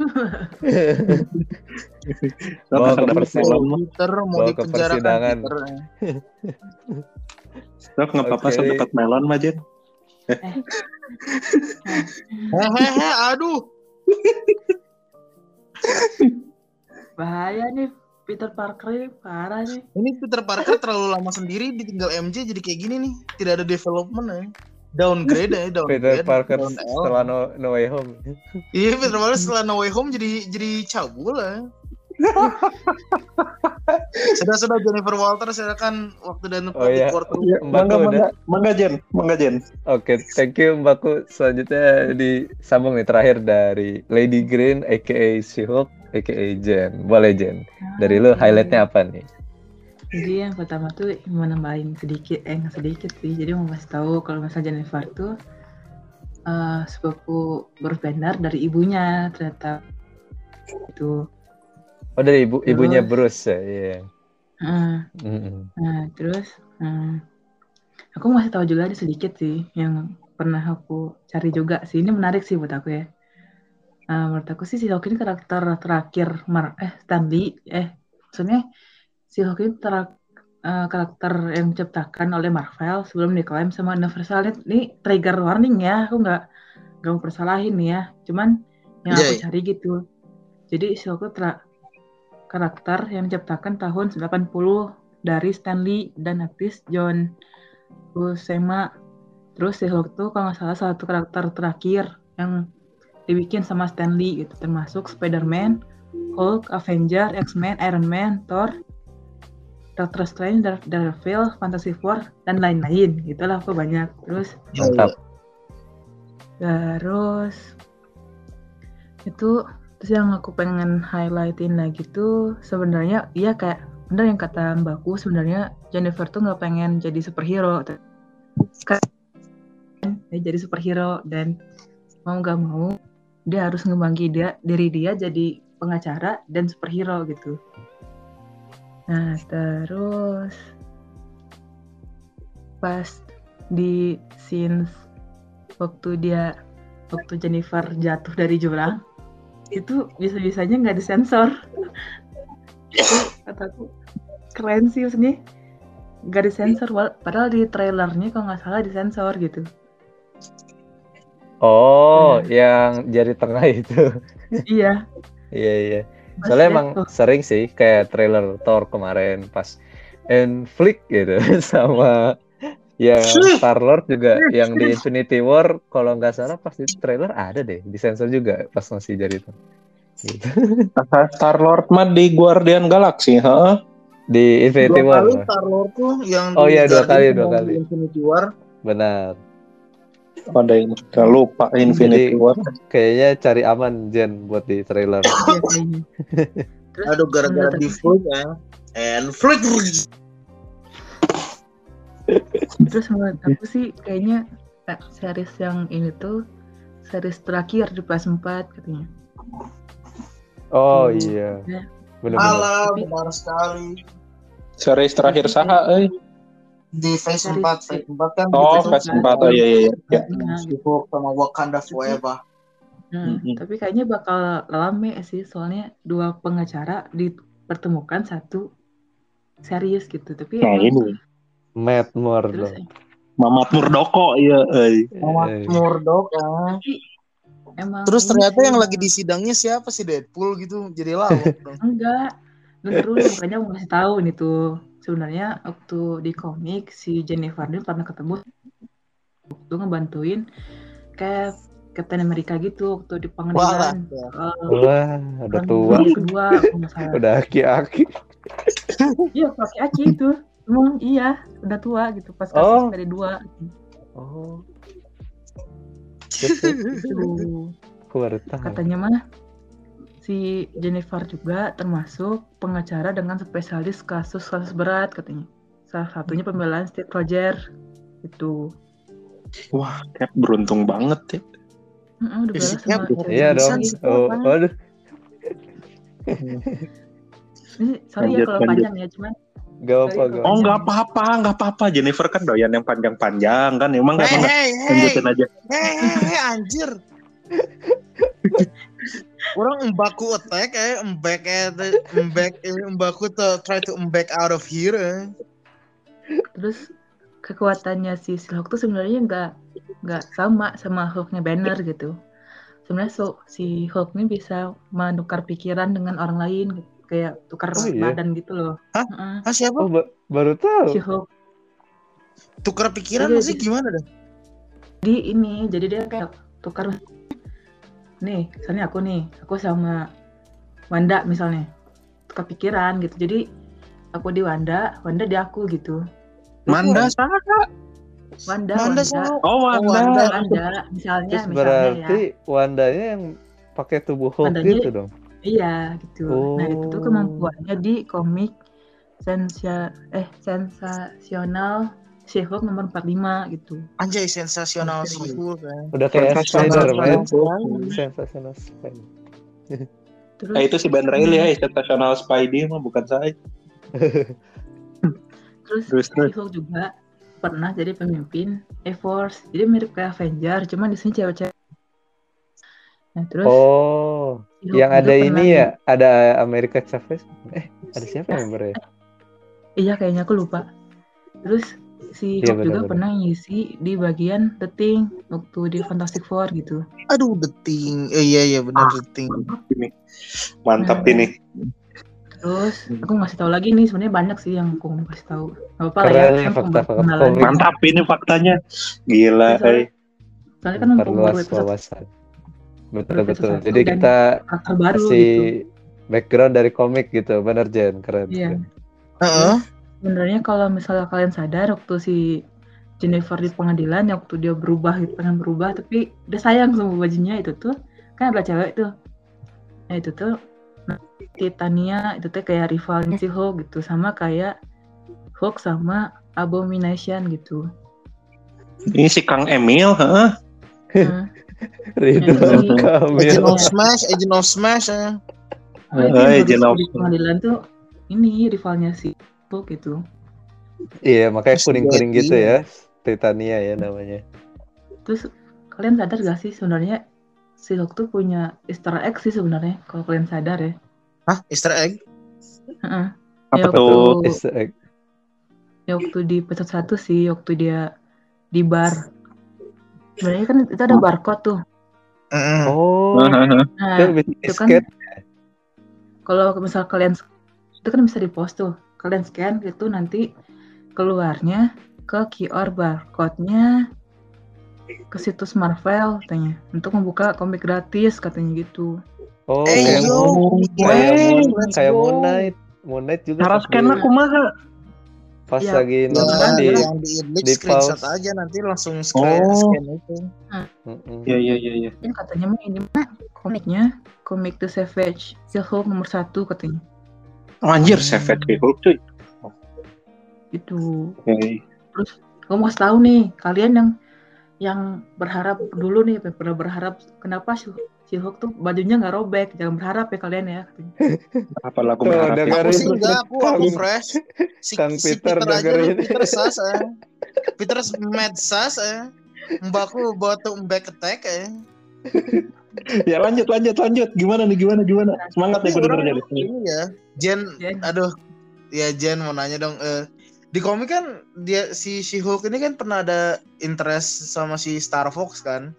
Bawa ke persidangan. Peter mau Bawa ke dipenjara persidangan. Eh. Nggak apa-apa Oke. so dekat melon Majen. Hehehe, aduh. Bahaya nih Peter Parker ini parah nih. Ini Peter Parker terlalu lama sendiri ditinggal MJ jadi kayak gini nih. Tidak ada development ya. Downgrade ya, downgrade. Peter Parker down setelah no, no Way Home. Iya, Peter Parker setelah No Way Home jadi jadi cabul lah. sudah sudah Jennifer Walter silakan waktu dan tempat Oh, iya. di quarter. Ya, Mbak mangga, tuh mangga, mangga Jen, mangga Jen. Oke, thank you Mbakku. Selanjutnya disambung nih terakhir dari Lady Green aka She-Hulk aka Jen. Boleh Jen. Dari lu highlightnya apa nih? Jadi yang pertama tuh mau nambahin sedikit, eh nggak sedikit sih. Jadi mau kasih tahu kalau misalnya Jennifer tuh eh sepupu Bruce Banner dari ibunya ternyata itu. Oh dari ibu ibunya Terus? Bruce ya. Iya. Heeh. Mm-mm. Nah, terus hmm, aku masih tahu juga ada sedikit sih yang pernah aku cari juga sih. Ini menarik sih buat aku ya. Eh, menurut aku sih si Hulk ini karakter terakhir Mar eh Stanley eh maksudnya si Hulk ini ter- eh, karakter yang diciptakan oleh Marvel sebelum diklaim sama Universal. Ini, trigger warning ya, aku nggak nggak mau persalahin nih ya. Cuman yang aku iya. cari gitu. Jadi si tra- karakter yang diciptakan tahun 80 dari Stanley dan aktris John Buscema. Terus si Hulk tuh kalau nggak salah satu karakter terakhir yang dibikin sama Stanley gitu termasuk Spider-Man, Hulk, Avenger, X-Men, Iron Man, Thor, Doctor Strange, Dar- Daredevil, Fantastic Four dan lain-lain gitulah aku banyak. Terus Mantap. Terus itu terus yang aku pengen highlightin lagi tuh sebenarnya iya kayak bener yang kata Mbakku sebenarnya Jennifer tuh nggak pengen jadi superhero dia jadi superhero dan mau nggak mau dia harus ngebagi dia diri dia jadi pengacara dan superhero gitu. Nah terus pas di scenes waktu dia waktu Jennifer jatuh dari jurang itu bisa-bisanya nggak disensor itu kataku keren sih maksudnya. Nggak disensor padahal di trailernya kalau nggak salah disensor gitu. Oh, yang jari tengah itu. iya. Iya iya. Soalnya lihat emang tuh, sering sih kayak trailer Thor kemarin pas and flick gitu sama yang Star Lord juga yang di Infinity War kalau nggak salah pas di trailer ada deh disensor juga pas masih jari itu. Gitu. Star Lord mah di Guardian Galaxy, heeh. Di Infinity Dua War. kali Star Lord tuh yang Oh di iya, dua kali, dua kali. di Infinity War. Benar. Ada yang udah lupa Infinity Jadi- War. Kayaknya cari aman Jen buat di trailer. Aduh gara-gara di flick ya. And flick. Terus menurut aku sih kayaknya eh, series yang ini tuh series terakhir di PS4 katanya. Oh Hmm. iya. Ya. Benar-benar. Alah, benar sekali. Series terakhir saha euy. Di Phase 4, Phase 4 kan Oh, pas 4 oh iya iya iya. Nah, Si Hulk sama Wakanda Forever. Hmm, Mm-mm. tapi kayaknya bakal lama sih soalnya dua pengacara dipertemukan satu serius gitu. Tapi Nah, emang ini. Matt Terus Murdock. Mamat Murdoko iya euy. Murdoch ah. emang Terus ternyata yang lagi di sidangnya siapa sih Deadpool gitu jadi lawak dong. enggak dulu makanya aku ngasih tahu ini tuh sebenarnya waktu di komik si Jennifer ini pernah ketemu waktu ngebantuin kayak Captain America gitu waktu di pengadilan ya. Eh, Wah, udah tua. kedua. Udah aki-aki. iya pakai Aci itu emang iya udah tua gitu pas kasus Oh. dari dua Oh. Terus, terus, gitu. tahu. katanya mah si Jennifer juga termasuk pengacara dengan spesialis kasus-kasus berat katanya salah satunya pembelaan Steve Rogers itu Wah, kayak beruntung banget ya. Heeh, udah bela Fisiknya sama bisa Iya dong. Oh, waduh. Ini sorry ya kalau panjang ya cuman Gak apa, gak Oh, nggak apa-apa, nggak apa-apa. Jennifer kan doyan yang panjang-panjang kan. Emang nggak apa-apa. hei hei. Lanjutin aja. Hei hei anjir. Orang embaku attack eh embek eh embek eh, embaku to try to embek out of here. eh. terus kekuatannya si Silhawk tuh sebenarnya nggak nggak sama sama Hulknya Banner gitu sebenarnya so, si Hulk ini bisa menukar pikiran dengan orang lain gitu. Kayak tukar Oh, iya? badan gitu loh Hah? Heeh. Ah siapa? Oh, ba- baru si tahu. Hulk Tukar pikiran sih iya. gimana dah? di ini jadi dia kayak tukar nih misalnya aku nih aku sama Wanda misalnya tukar pikiran gitu jadi aku di Wanda Wanda di aku gitu Manda sana. Wanda Manda Wanda sama Oh, Wanda. Wanda. Wanda misalnya Terus misalnya berarti ya Wandanya yang pakai tubuh Hulk Wandanya- gitu dong. Iya gitu nah itu tuh Oh. kemampuannya di komik sensia eh sensasional She-Hulk nomor 45 gitu anjay sensasional sih kan. Udah kayak Sensasional Spider-Man. Sensasional Spider. terus Eh, itu si Ben Reilly ya, sensasional Spidey mah bukan saya. terus Terus, terus. She-Hulk juga pernah jadi pemimpin A-Force jadi mirip kayak Avenger cuman di sini cewek-cewek nah terus Oh, yang ada ini ya, ada America Chavez. Eh, ada siapa membernya? iya kayaknya aku lupa terus si Iya, Hulk juga pernah ngisi di bagian The Thing waktu di Fantastic Four gitu Aduh deting. Eh, iya iya benar deting. Ini. Mantap Nah. ini. terus aku ngasih tahu lagi nih sebenarnya banyak sih yang aku mau kasih tahu nggak apa-apa lah Keren ya ya kan pembahasan komik. Mantap ini faktanya. Gila, Soalnya- eh. soalnya kan mumpung baru Memperluas episode wawasan. Betul betul. Jadi kita karakter baru kasih gitu background dari komik gitu, bener Jen, keren. Iya. keren. Heeh. sebenarnya kalau misalnya kalian sadar waktu si Jennifer di pengadilan yang waktu dia berubah gitu pengen berubah tapi dia sayang sama bajunya itu tuh kan ada cewek tuh nah itu tuh Titania itu tuh kayak rivalnya si Hulk gitu sama kayak Hulk sama Abomination gitu Ini si Kang Emil, heeh. Nah, Ridwan Kamil. Agent of Smash, Agent of Smash. Jen baru di Austen. pengadilan tuh ini rivalnya si Hulk gitu Iya, makanya kuning-kuning gitu ya. Titania ya namanya. terus kalian sadar gak sih sebenarnya si Hulk tuh punya Easter egg sih sebenarnya kalau kalian sadar ya Hah, Easter egg? Heeh. Apa Ya, tuh? waktu- Easter egg. ya waktu di episode satu sih waktu dia di bar sebenarnya kan itu ada barcode tuh. Heeh. Oh, nah itu kan kalau misal kalian itu kan bisa di post tuh. Kalian scan itu nanti keluarnya ke QR barcode-nya ke situs Marvel katanya. Untuk membuka komik gratis katanya gitu. Oh, kayak yo, Moon- kayak Moon, Knight. Moon Knight. Juga Cara pas scan aku mah. Pas Ya, lagi nonton di di screenshot pause. aja nanti langsung scan, Oh. scan itu. Mm-mm. Iya, iya, iya, iya. kan katanya mah ini mah komiknya komik The Savage The Hulk nomor satu katanya Oh, anjir, Hmm. Savage Hulk cuy. itu Oke. gue mau kasih tahu nih kalian yang yang berharap dulu nih pernah berharap kenapa si, si Hulk tuh bajunya nggak robek jangan berharap ya kalian ya Apa lagu Tuh, berharap? dengerin. Aku sih enggak, aku aku fresh. Si, Kang si Peter Peter aja dengerin. nih, Peter sas eh. Peter mad sas eh. Mbakku buat tuh back attack eh. Ya lanjut, lanjut, lanjut. Gimana nih, gimana, gimana? Semangat nih Ini gue orang dengernya di sini. Ini ya, Jen, Jen. aduh, ya Jen mau nanya dong. eh di komik kan dia si She-Hulk ini kan pernah ada interest sama si Star Fox kan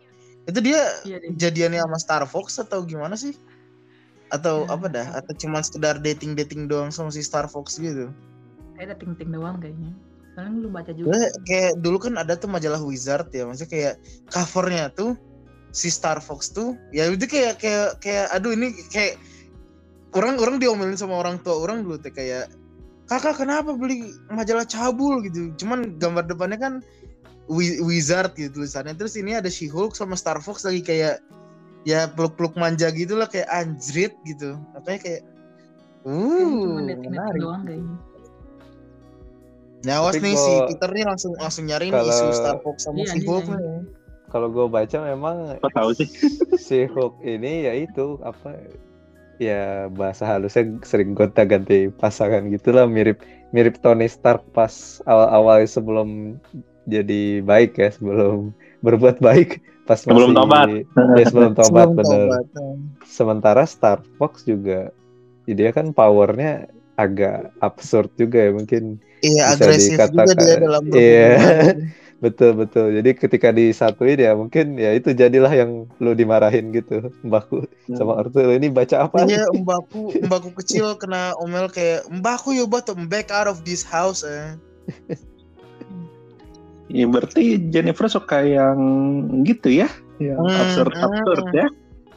itu dia Iya deh. jadiannya sama Star Fox atau gimana sih atau Ya. apa dah atau cuma sekedar dating dating doang sama si Star Fox gitu Kayak ada ting-ting doang kayaknya. Soalnya belum baca juga. Kayak dulu kan ada tuh majalah Wizard ya maksudnya kayak covernya tuh si Star Fox tuh ya itu kayak kayak kayak aduh ini kayak orang orang diomelin sama orang tua orang dulu teh kayak kakak kenapa beli majalah cabul gitu cuman gambar depannya kan Wizard gitu tulisannya terus ini ada She-Hulk sama Star Fox lagi kayak ya peluk-peluk manja gitu lah kayak anjrit gitu makanya kayak uh menarik doang kayaknya. Nah, nih gua- si Peter nih langsung langsung nyari nih Kalau- isu Star Fox sama Iya, si iya, Hulk iya. nih. Kalau gue baca memang tahu sih? si Hulk ini ya itu apa ya bahasa halusnya sering gonta-ganti pasangan gitulah mirip mirip Tony Stark pas awal-awal sebelum jadi baik ya sebelum berbuat baik pas Sebelum masih- tobat. ya sebelum tobat Sebelum bener tobat. sementara Star Fox juga ya dia kan powernya agak absurd juga ya mungkin Iya, Bisa agresif juga dikatakan. dia dalam Iya. betul betul jadi ketika disatuin ya mungkin ya itu jadilah yang lu dimarahin gitu mbakku sama ortu lu ini baca apa Iya, mbakku, mbakku kecil kena omel kayak mbakku ya buat back out of this house eh. Ya berarti Jennifer suka yang gitu ya? Yang Hmm, absurd absurd hmm. ya?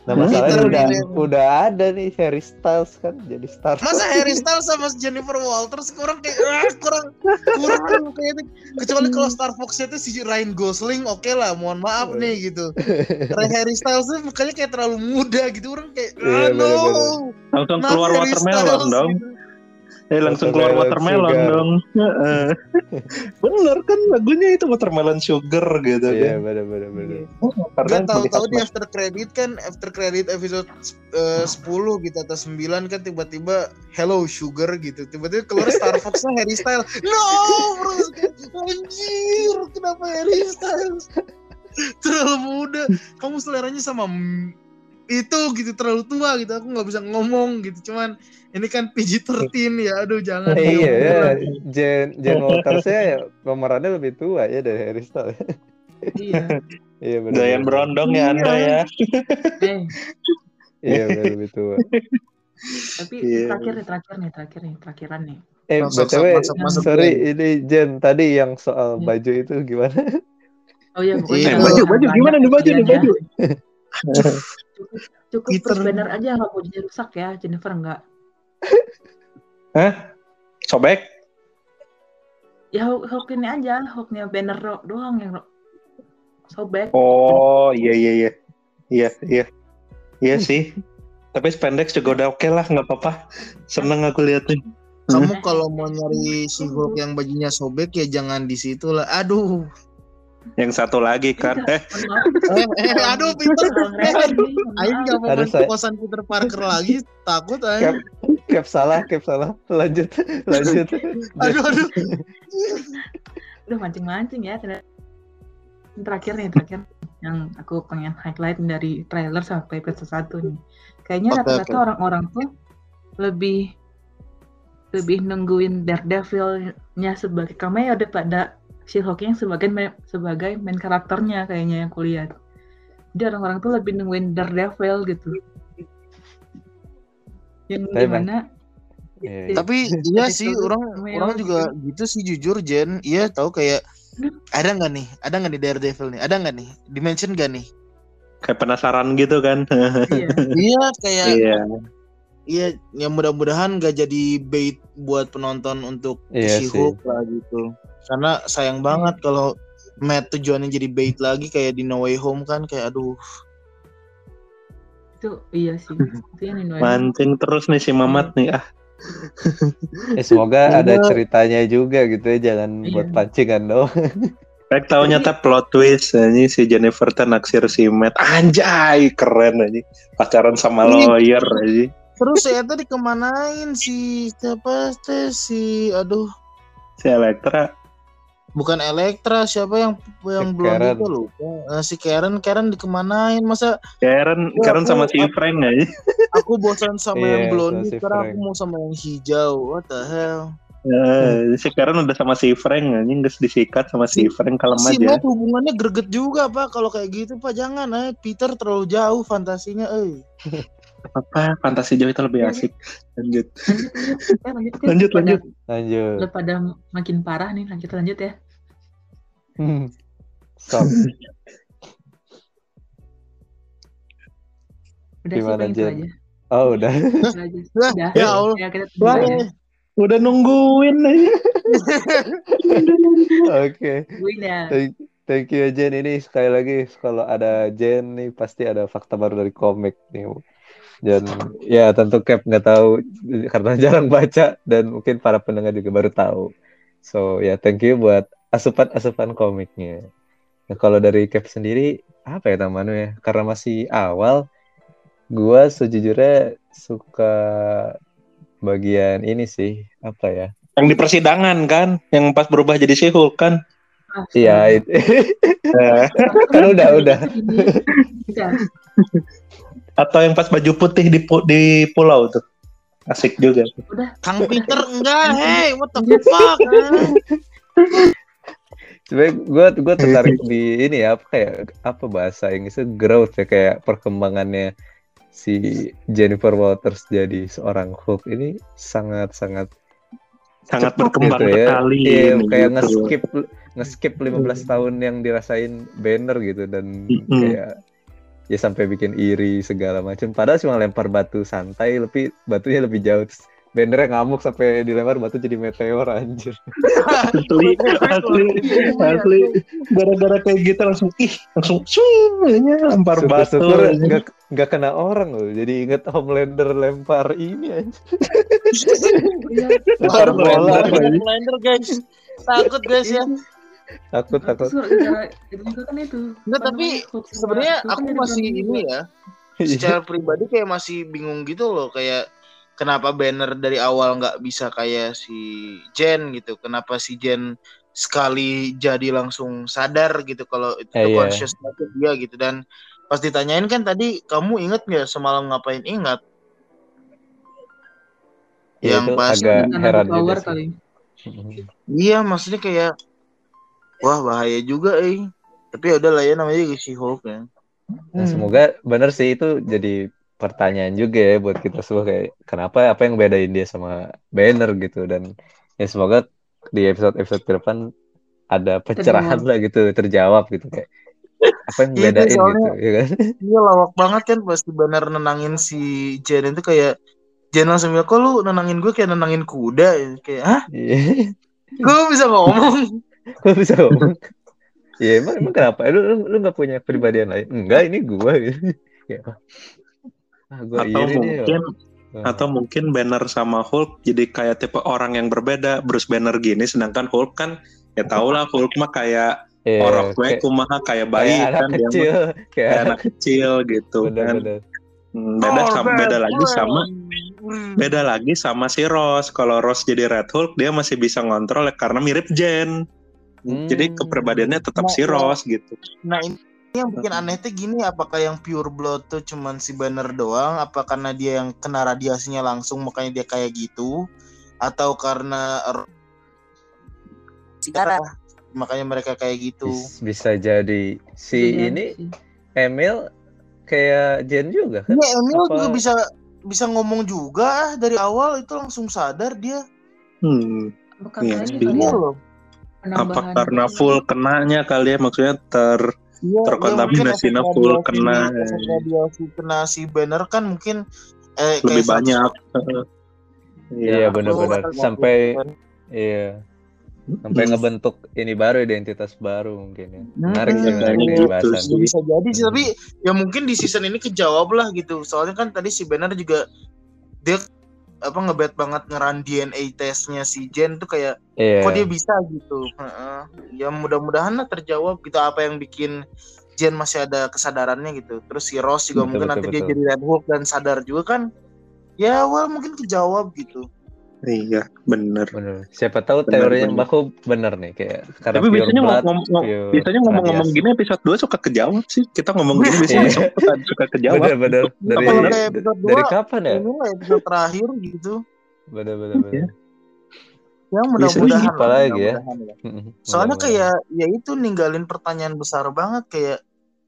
nah masalahnya Peter udah udah ada nih Harry Styles kan jadi Star Masa Harry Styles sama Jennifer Walters kurang kayak ah, kurang kurang kayak kecuali kalau Star Fox itu si Ryan Gosling oke lah mohon maaf nih gitu. Karena Harry Styles tuh mukanya kayak terlalu muda gitu orang kayak Iya, ah, no. bener-bener. Langsung keluar Harry watermelon Styles dong. gitu. Eh langsung keluar Watermelon sugar. dong. Heeh. Bener kan lagunya itu watermelon sugar gitu iya kan. bener bener bener Kan Karena tahu-tahu di after credit kan after credit episode eh, 10 gitu atau 9 kan tiba-tiba hello sugar gitu. Tiba-tiba keluar Star Fox-nya Harry Styles. No, bro. Anjir, kenapa Harry Styles? Terlalu muda. Kamu seleranya sama itu gitu terlalu tua gitu. Aku nggak bisa ngomong gitu. Cuman ini kan PG-13 ya. Aduh, jangan. iya ya dong. Jen Jen Waltersnya ya pemerannya lebih tua ya dari Harry Styles Iya. iya bener Doyan berondong ya anda ya. Eh, iya bener lebih tua tapi Iya. terakhir nih, terakhir nih, terakhir nih, terakhiran nih. eh Masuk, btw masuk, masuk, sorry Jen. ini Jen tadi yang soal Iya. baju itu gimana Oh iya, pokoknya Iya, kalau baju, baju, gimana nih baju, nih pilihannya. baju? Cukup, cukup banner aja nggak bajunya rusak ya, Jennifer enggak. Sobek. Ya hook, hook ini aja, hooknya banner ro- doang yang ro- sobek. Oh iya iya iya. Iya iya. Iya sih. Tapi spandex juga udah oke lah, nggak apa-apa. Seneng aku liatin. Kamu kalau mau nyari si Hulk yang bajunya sobek ya jangan di situ lah. Aduh. Yang satu lagi kan. Eh, Eh, eh, aduh Peter. Eh, aduh. mohon Aing gak mau main saya- kosan Peter Parker lagi. Takut Cap, aing. cap salah, cap salah. Lanjut, lanjut. Aduh aduh. Udah mancing-mancing ya. Terakhir nih, terakhir yang aku pengen highlight dari trailer sampai episode 1 nih. Kayaknya rata-rata oke. orang-orang tuh lebih lebih nungguin Daredevil-nya sebagai cameo daripada She-Hulk yang sebagai main, sebagai main karakternya kayaknya yang kulihat. Jadi orang-orang tuh lebih nungguin Daredevil gitu. Yang Tapi di mana Iya. Tapi iya sih orang orang juga gitu sih jujur Jen. Iya tahu kayak ada nggak nih? Ada nggak nih Daredevil nih? Ada nggak nih? Dimension gak nih? kayak penasaran gitu kan. iya. Iya kayak Iya. iya ya mudah-mudahan gak jadi bait buat penonton untuk Iya si. Hulk lah gitu. Karena sayang banget kalau Matt tujuannya jadi bait lagi kayak di No Way Home kan kayak aduh Itu iya sih. Itu yang dinuain. Mancing terus nih si Mamat nih. Ah, Eh, semoga Iya. ada ceritanya juga gitu ya, jangan Iya. buat pancingan doang. Baik tahu nyata plot twist ini si Jennifer tuh naksir si Matt. Anjay, keren aja. Pacaran sama lawyer aja. terus saya tadi kemanain si siapa teh si aduh Si Elektra. Bukan Elektra siapa yang yang Si belum Karen. itu lupa Eh, si Karen Karen dikemanain masa Karen, Ya, Karen sama aku- si Frank aja. aku bosan sama Iya, yang blonde sama si sekarang aku mau sama yang hijau what the hell Eh, sekarang udah sama si Frank anjing geus disikat sama si Frank kalem Si aja. Ned hubungannya greget juga pak kalau kayak gitu pak jangan eh Peter terlalu jauh fantasinya eh. Apa fantasi jauh itu lebih asik. Lanjut. Lanjut. Lanjut, lanjut. Lanjut. Udah pada makin parah nih, lanjut lanjut ya. Hmm. Stop. Udah Gimana, sih Jen? aja. Oh, udah. Udah. ya Allah. Ya, kita Wah. aja. Udah nungguin aja. Oke. Tungguin ya. Thank, thank you Jen ini sekali lagi kalau ada Jen nih pasti ada fakta baru dari komik nih. Dan ya tentu Cap nggak tahu karena jarang baca dan mungkin para pendengar juga baru tahu. So ya thank you buat asupan-asupan komiknya. Nah, kalau dari Cap sendiri apa ya namanya ya? Karena masih awal, gua sejujurnya suka bagian ini sih apa ya? Yang di persidangan kan, yang pas berubah jadi si Hulk kan. Ah, Iya, it- Eh, kan udah udah. Udah. atau yang pas baju putih di pu- di pulau tuh. Asik juga. Kang Peter enggak, hey, what the fuck? Sebenarnya gue gue tertarik di ini ya apa kayak apa bahasa Inggrisnya growth ya kayak perkembangannya si Jennifer Walters jadi seorang Hulk ini sangat sangat Sangat cepat berkembang gitu ya. sekali. Iya, ini kayak gitu. nge-skip nge-skip 15 tahun yang dirasain Banner gitu dan Mm-mm. kayak ya sampai bikin iri segala macam. Padahal cuma lempar batu santai, tapi batunya lebih jauh. Terus Bannernya ngamuk sampai dilempar batu jadi meteor anjir. asli asli asli gara-gara kayak gitu langsung ih langsung swing ya, lempar batu Syukur-syukur nggak nggak kena orang loh. Jadi inget Homelander lempar ini aja. Iya. Lempar bola. Blender, guys. Takut guys ya. Takut takut. Itu juga kan itu. Enggak, Apa tapi Sebenarnya kan aku dari masih ini ya. Secara pribadi kayak masih bingung gitu loh kayak kenapa banner dari awal nggak bisa kayak si Jen gitu. Kenapa si Jen sekali jadi langsung sadar gitu kalau itu Eh, tuh iya. consciousness dia gitu dan pas ditanyain kan tadi kamu inget nggak semalam ngapain ingat Ya, yang itu pas agak heran power juga sih. kali. Mm. iya maksudnya kayak wah bahaya juga eh tapi ya udah lah ya namanya si Hulk ya Nah, semoga bener sih itu jadi pertanyaan juga ya buat kita semua kayak kenapa apa yang bedain dia sama Banner gitu dan ya semoga di episode-episode ke depan ada pencerahan Terjawab. lah gitu terjawab gitu kayak apa yang Iya, bedain soalnya- gitu ya kan Iya lawak banget kan pasti bener nenangin si Jen itu kayak Jen langsung bilang kok lu nenangin gue kayak nenangin kuda kayak hah Iya. gue bisa ngomong Kok bisa ngomong? Ya emang, emang kenapa? Lu, lu, lu gak punya kepribadian lain? Enggak, ini gitu. Ya. Ah, gua atau iri mungkin Ah. atau mungkin Banner sama Hulk jadi kayak tipe orang yang berbeda Bruce Banner gini sedangkan Hulk kan ya tau lah Hulk mah kayak Iya, orang gue kayak, kumaha kayak bayi kayak anak kan dia mah kecil. kayak Kayak anak kecil gitu kan bener-bener. Hmm, beda sama beda lagi sama beda lagi sama si Ross kalau Ross jadi Red Hulk dia masih bisa ngontrol ya karena mirip Jen Hmm. jadi kepribadiannya tetap si Ross gitu nah ini yang bikin aneh tuh gini apakah yang pure blood tuh cuman si Banner doang? Apa karena dia yang kena radiasinya langsung makanya dia kayak gitu? Atau karena darah makanya mereka kayak gitu. Bis- bisa jadi. Si ini sih. Emil kayak Jen juga kan? Iya Emil Apa- juga bisa bisa ngomong juga ah, dari awal itu langsung sadar dia. Hmm, iya ya, loh apa karena full kenanya kali ya? Maksudnya ter Iya, Terkontaminasi ya, full kena. radiasi- kena si banner kan mungkin eh, lebih kayak banyak Iya, satu- benar-benar. Sampai- kan. Iya. Sampai Hmm. ngebentuk ini baru identitas baru mungkin ya. Hmm, Menarik sih iya, menarik nih gitu bahasan. sih. Ya, bisa jadi sih Hmm. tapi ya mungkin di season ini kejawab lah gitu soalnya kan tadi si Banner juga dia apa ngebet banget ngeran DNA testnya si Jen tuh kayak Iya. kok dia bisa gitu Heeh. ya mudah-mudahan lah terjawab gitu apa yang bikin Jen masih ada kesadarannya gitu terus si Ross juga Betul, mungkin betul, nanti dia betul. jadi Red Hulk dan sadar juga kan ya well mungkin kejawab gitu iya bener Bener. Siapa tahu Bener, teorinya bener. Mbak Hu bener nih kayak karena tapi biasanya blood, pure biasanya ngomong-ngomong gini episode 2 suka kejawab sih kita ngomong gini biasanya Iya. suka, suka kejawab dari Bener. kayak episode dari dua kapan ya? ini lah episode terakhir gitu Bener-bener. bener. Ya Bisa mudah-mudahan. apa lah, lagi ya? mudah-mudahan ya. Soalnya kayak ya itu ninggalin pertanyaan besar banget kayak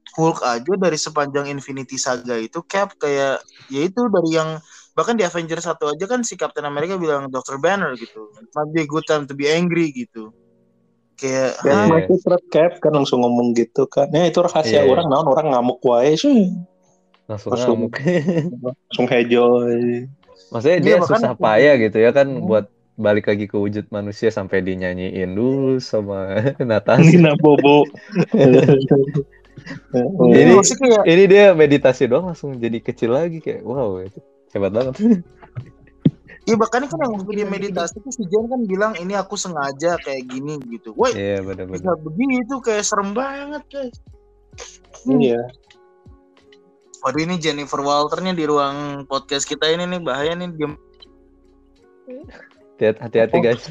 Hulk aja dari sepanjang Infinity Saga itu Cap kayak ya itu dari yang bahkan di Avengers 1 aja kan si Captain America bilang Dr. Banner gitu. It might be a good time to be angry gitu. Kayak Iya. ah, secret cap kan langsung ngomong gitu kan. Ya itu rahasia Iya. orang naon orang ngamuk wae sih. langsung Langsung. ngamuk. Langsung hejoy. Maksudnya Iya, dia bahkan- susah payah gitu ya kan Hmm. buat balik lagi ke wujud manusia sampai dinyanyiin dulu sama Natasha. Nina Bobo. ini kayak Ini dia meditasi doang langsung jadi kecil lagi kayak wow itu hebat banget. Iya bahkan kan yang dia meditasi tuh si Jen kan bilang ini aku sengaja kayak gini gitu. Woi Iya bisa benar-benar. begitu kayak serem banget guys. Iya. Waduh ini Jennifer Walternya di ruang podcast kita ini nih bahaya nih dia Hati- Hati-hati guys.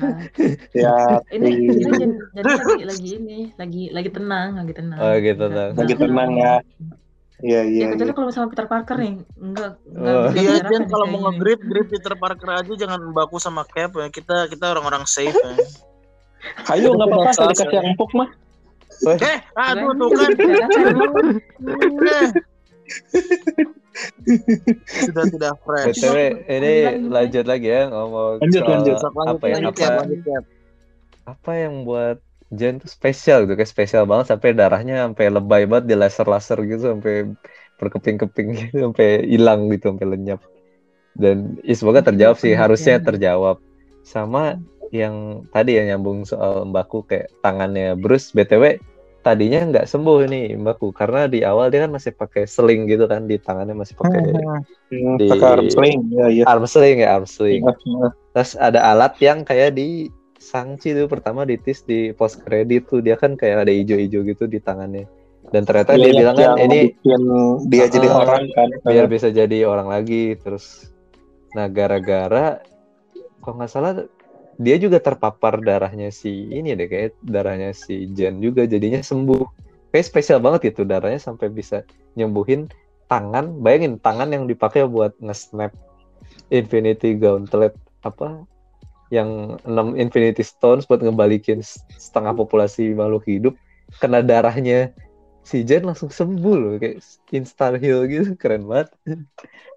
Ya. ini ini jadi, jadi lagi lagi ini lagi lagi tenang lagi tenang Oh, gitu, tenang. Lagi tenang ya. Iya ya iya. kecuali iya. kalau misalnya Peter Parker nih enggak enggak Oh. Iya Jen nih kalau mau nge-grip grip Peter Parker aja jangan baku sama Cap ya. Kita kita orang-orang safe ya. Ayo nggak apa-apa saya dikasih yang empuk mah. Eh, aduh tuh kan. Sudah tidak fresh. BTW ini Lanjut, lanjut lagi ya ngomong Lanjut, soal lanjut. Apa ya lanjut, apa apa yang buat Jen tuh spesial gitu kayak spesial banget sampai darahnya sampai lebay banget di laser-laser gitu sampai berkeping-keping gitu sampai hilang gitu sampai lenyap dan ya semoga terjawab sih harusnya terjawab sama yang tadi ya nyambung soal Mbaku kayak tangannya Bruce btw tadinya nggak sembuh nih Mbaku karena di awal dia kan masih pakai sling gitu kan di tangannya masih pakai Hmm, Di- Pakai arm sling. Ya iya. arm sling ya arm sling Iya. Terus ada alat yang kayak di Sangchi tuh pertama di tis di post credit tuh dia kan kayak ada ijo-ijo gitu di tangannya. Dan ternyata Iya, dia bilang kan ini bikin dia jadi Ah, orang kan. biar bisa jadi orang lagi terus. Nah gara-gara kok nggak salah dia juga terpapar darahnya si ini deh kayak darahnya si Jen juga jadinya sembuh. Kayak spesial banget gitu darahnya sampai bisa nyembuhin tangan. Bayangin tangan yang dipakai buat nge-snap Infinity Gauntlet apa yang 6 Infinity Stones buat ngebalikin setengah populasi makhluk hidup kena darahnya si Jen langsung sembuh loh kayak instant heal gitu keren banget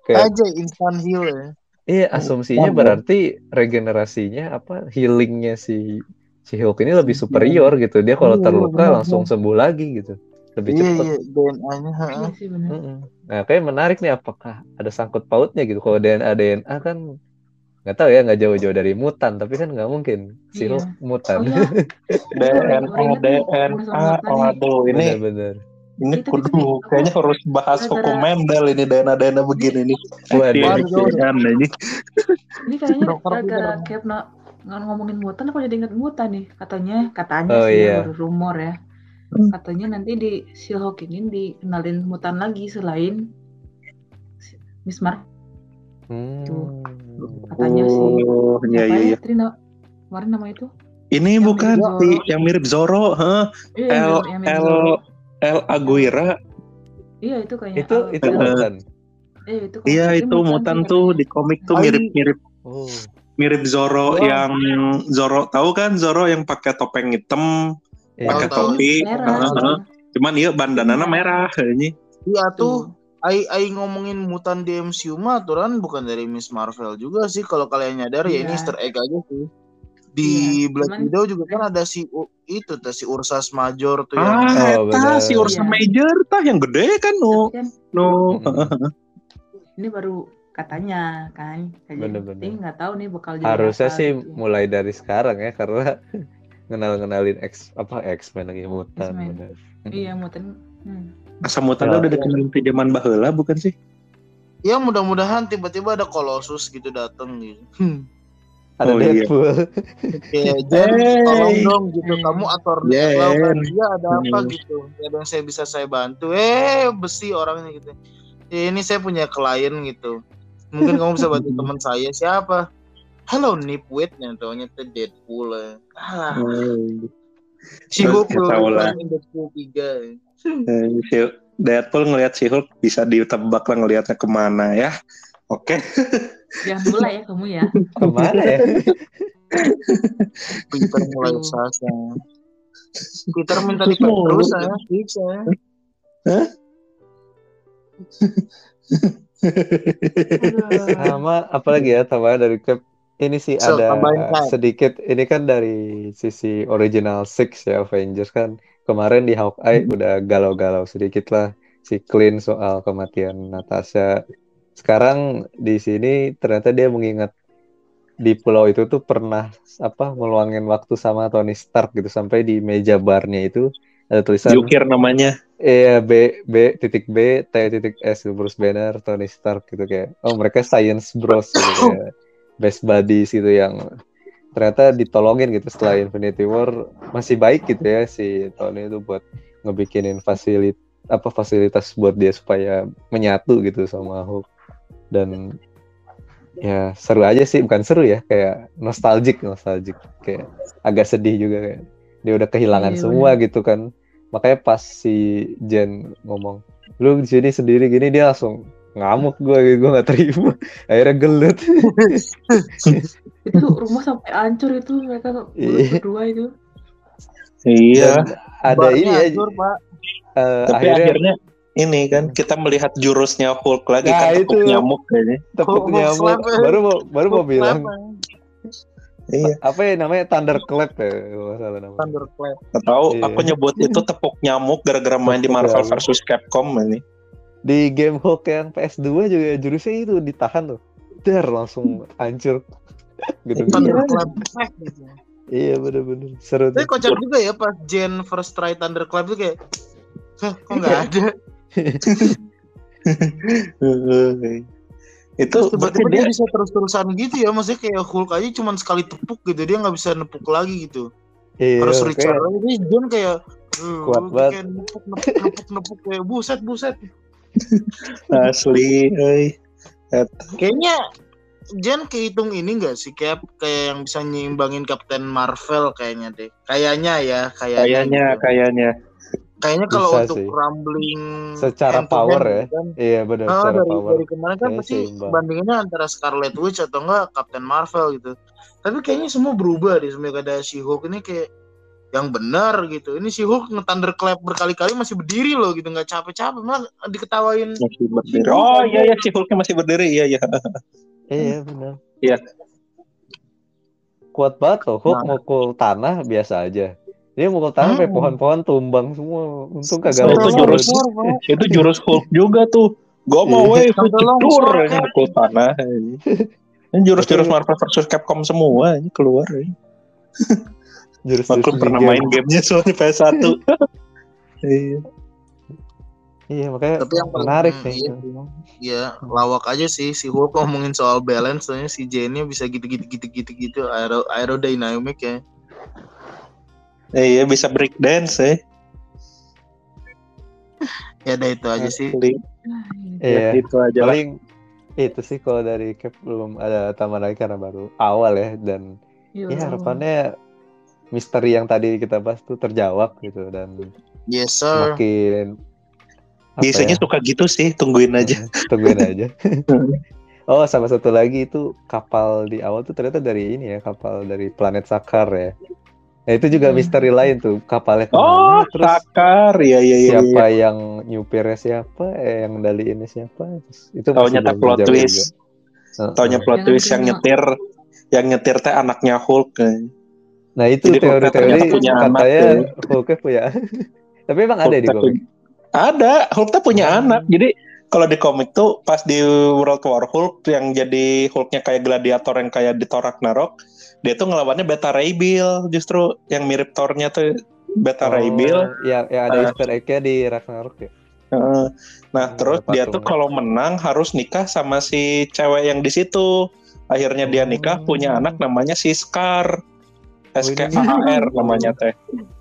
kayak Aja instant heal ya. iya asumsinya Instan, ya. berarti regenerasinya apa healingnya si si Hulk ini lebih superior gitu dia kalau Iya, terluka langsung sembuh lagi gitu lebih Iya cepat iya DNA-nya. Iya sih benar. Nah, kayak menarik nih apakah ada sangkut pautnya gitu. Kalau DNA DNA kan nggak tahu ya nggak jauh-jauh dari mutan, tapi kan nggak mungkin si Iya. Mutan. Oh iya, DNA, DNA, mutan nih. waduh ini Bener-bener. ini Itu- kudu itu- kayaknya harus bahas Gara-gara- hukum Mendel ini DNA-DNA begini nih. Waduh. Ini. ini kayaknya gara-gara Peter. Cap na- ng- ngomongin mutan apa jadi inget mutan nih katanya katanya Oh, sih iya. ya, baru rumor ya katanya nanti di Silhawk ini dikenalin mutan lagi selain Miss Marvel Hmm. katanya sih Oh, iya Siapa iya ya, iya. Tri, na- kemarin nama itu Ini Yang bukan si yang mirip Zoro, huh? iya yang- mirip El Zorro. El Aguirre. iya itu kayaknya Itu Al- itu mutan. iya itu Iya itu sih mutan tuh katanya. di komik tuh mirip-mirip Oh. mirip Zoro Oh. yang Zoro tahu kan Zoro yang pakai topeng hitam, Iya. pakai topi. merah Heeh, heeh. Cuman iya bandananya Iya. merah ini. Iya tuh tuh. Ai, ai ngomongin mutan di MCU mah aturan bukan dari Miss Marvel juga sih kalau kalian nyadar ya ini Iya. Easter egg aja sih. Di Iya, Black cuman- Widow juga kan ada si U- itu tuh si Ursas Major tuh Ah, yang Oh, eta bener. si Ursa Iya. Major tah yang gede kan no. Tapi kan No. Ini baru katanya kan jadi nggak tahu nih bakal jadi Harusnya apa sih gitu. mulai dari sekarang ya karena ngenal-ngenalin X apa X-Men lagi mutan. X-Men. iya mutan hmm. Asa mutannya Oh, udah dikenalin di zaman baheula bukan sih? ya mudah-mudahan tiba-tiba ada Colossus gitu dateng gitu. Hmm. Ada Oh, iya. Deadpool. Kayak Jen, Hey. tolong dong gitu. Hmm. Kamu aktor Jen. lawan dia ada apa Hmm. gitu. Ada yang saya bisa saya bantu. Eh besi orangnya gitu. Ya, ini saya punya klien gitu. Mungkin kamu bisa bantu teman saya siapa? Hello Nipwit yang taunya tuh Deadpool. si Ya, tahu lah. return in Deadpool 3. Eh, Deadpool ngelihat si Hulk bisa ditebak lah ngelihatnya ke mana ya. Oke. jangan mulai ya kamu ya Ke mana ya? Peter mulai usaha saya. Peter minta Terus di mulu. terus saya, fix saya. sama apalagi ya tambahan dari Cap ini sih So, ada Kak. sedikit ini kan dari sisi original Six ya Avengers kan kemarin di Hawkeye udah galau-galau sedikit lah si Clint soal kematian Natasha sekarang di sini ternyata dia mengingat di pulau itu tuh pernah apa meluangin waktu sama Tony Stark gitu sampai di meja barnya itu ada tulisan Jukir namanya. Iya B B titik B T titik S Bruce Banner Tony Stark gitu kayak oh mereka science bros gitu kayak best buddies gitu yang ternyata ditolongin gitu setelah Infinity War masih baik gitu ya si Tony itu buat ngebikinin fasilit apa fasilitas buat dia supaya menyatu gitu sama Hulk. Dan ya seru aja sih bukan seru ya kayak nostalgic nostalgic. Kayak agak sedih juga kayak dia udah kehilangan Iya, semua gitu kan. Makanya pas si Jen ngomong lu di sini sendiri gini dia langsung ngamuk gue gitu gue gak terima akhirnya gelut itu rumah sampai hancur itu mereka Iya. berdua itu Iya. Dan ada ini ya Pak. Tapi akhirnya akhirnya ini kan kita melihat jurusnya Hulk lagi Nah, kan tepuk itu. nyamuk kayaknya. tepuk Hulk nyamuk baru mau baru mau Hulk bilang Iya. apa ya namanya thunderclap ya kalau nggak salah namanya Thunderclap. Nggak tahu Iya. aku nyebut itu tepuk nyamuk gara-gara main di Marvel nyamuk. versus Capcom ini. Di game Hulk yang PS2 juga jurusnya itu ditahan tuh der langsung hancur gitu Thunderclap. gitu. iya bener-bener seru Tapi kocak juga ya pas Jen first try Thunderclap itu kayak Hah, kok nggak ada? itu berarti tiba-tiba dia bisa terus-terusan gitu ya Maksudnya kayak Hulk aja cuma sekali tepuk gitu Dia nggak bisa nepuk lagi gitu iya, Harus Richard Ini Jen kayak Kuat banget. nepuk, nepuk, nepuk, kayak buset, buset asli, euy. Kayaknya Jen kehitung ini gak sih kayak kayak yang bisa nyimbangin Captain Marvel kayaknya deh. Kayaknya ya, kayaknya. Kayaknya, gitu. kayaknya. Kayaknya kalau Bisa untuk sih. rumbling Secara power hand ya. kan, iya bener ah, secara dari, power dari kemarin kan pasti bandingannya antara Scarlet Witch atau enggak Captain Marvel gitu. Tapi kayaknya semua berubah deh semenjak ada si Hulk ini kayak yang benar gitu. Ini si Hulk nge-thunderclap berkali-kali masih berdiri loh gitu, nggak capek-capek malah diketawain. Masih berdiri. Oh iya ya si Hulknya masih berdiri. Iya iya. iya bener Iya. kuat banget loh Hulk Nah. mukul tanah biasa aja dia mukul tanah sampai Hmm. pohon-pohon tumbang semua untung kagak Nah, itu jurus. Itu jurus Hulk juga tuh. Gue mau Iya. longsor, ini kan? mukul tanah. ini. Ini jurus-jurus Marvel versus Capcom semua ini keluar. ini. jurus Maklum pernah main gamenya soalnya PS1. Iya. iya makanya Tapi yang menarik nih iya, iya, lawak aja sih si Hulk ngomongin soal balance soalnya si Jennya bisa gitu-gitu gitu-gitu gitu aero aerodynamic ya. Iya bisa break dance ya. Ya udah itu aja sih. Asli. iya Ya, itu aja lah. paling itu sih kalau dari Cap belum ada tambahan lagi karena baru awal ya dan Iya. ya harapannya misteri yang tadi kita bahas tuh terjawab gitu dan Yes sir. makin Biasanya ya, suka gitu sih, tungguin aja. tungguin aja oh sama satu lagi itu kapal di awal tuh ternyata dari ini ya kapal dari planet Sakar ya nah, itu juga Hmm. misteri lain tuh kapalnya Oh, ke mana terus Sakar. Iya iya iya. siapa iya. yang nyupirnya siapa eh, yang daliinnya siapa Terus itu Taunya belum plot twist. Taunya plot twist yang nyetir yang nyetir teh anaknya Hulk. Nah itu teori-teori katanya. Hulknya punya tapi emang ada di komik Ada, Hulk teh punya Hmm. anak. Jadi kalau di komik tuh pas di World War Hulk yang jadi Hulknya kayak gladiator yang kayak di Thor Ragnarok, dia tuh ngelawannya Beta Ray Bill justru yang mirip Thor-nya tuh Beta Ray Bill. yang, yang ada Ah. Easter egg-nya di Ragnarok ya. Nah, Hmm, terus dia tuh kalau menang harus nikah sama si cewek yang di situ. Akhirnya dia nikah Oh. punya anak namanya si Scar. Oh, S K ini A R namanya teh.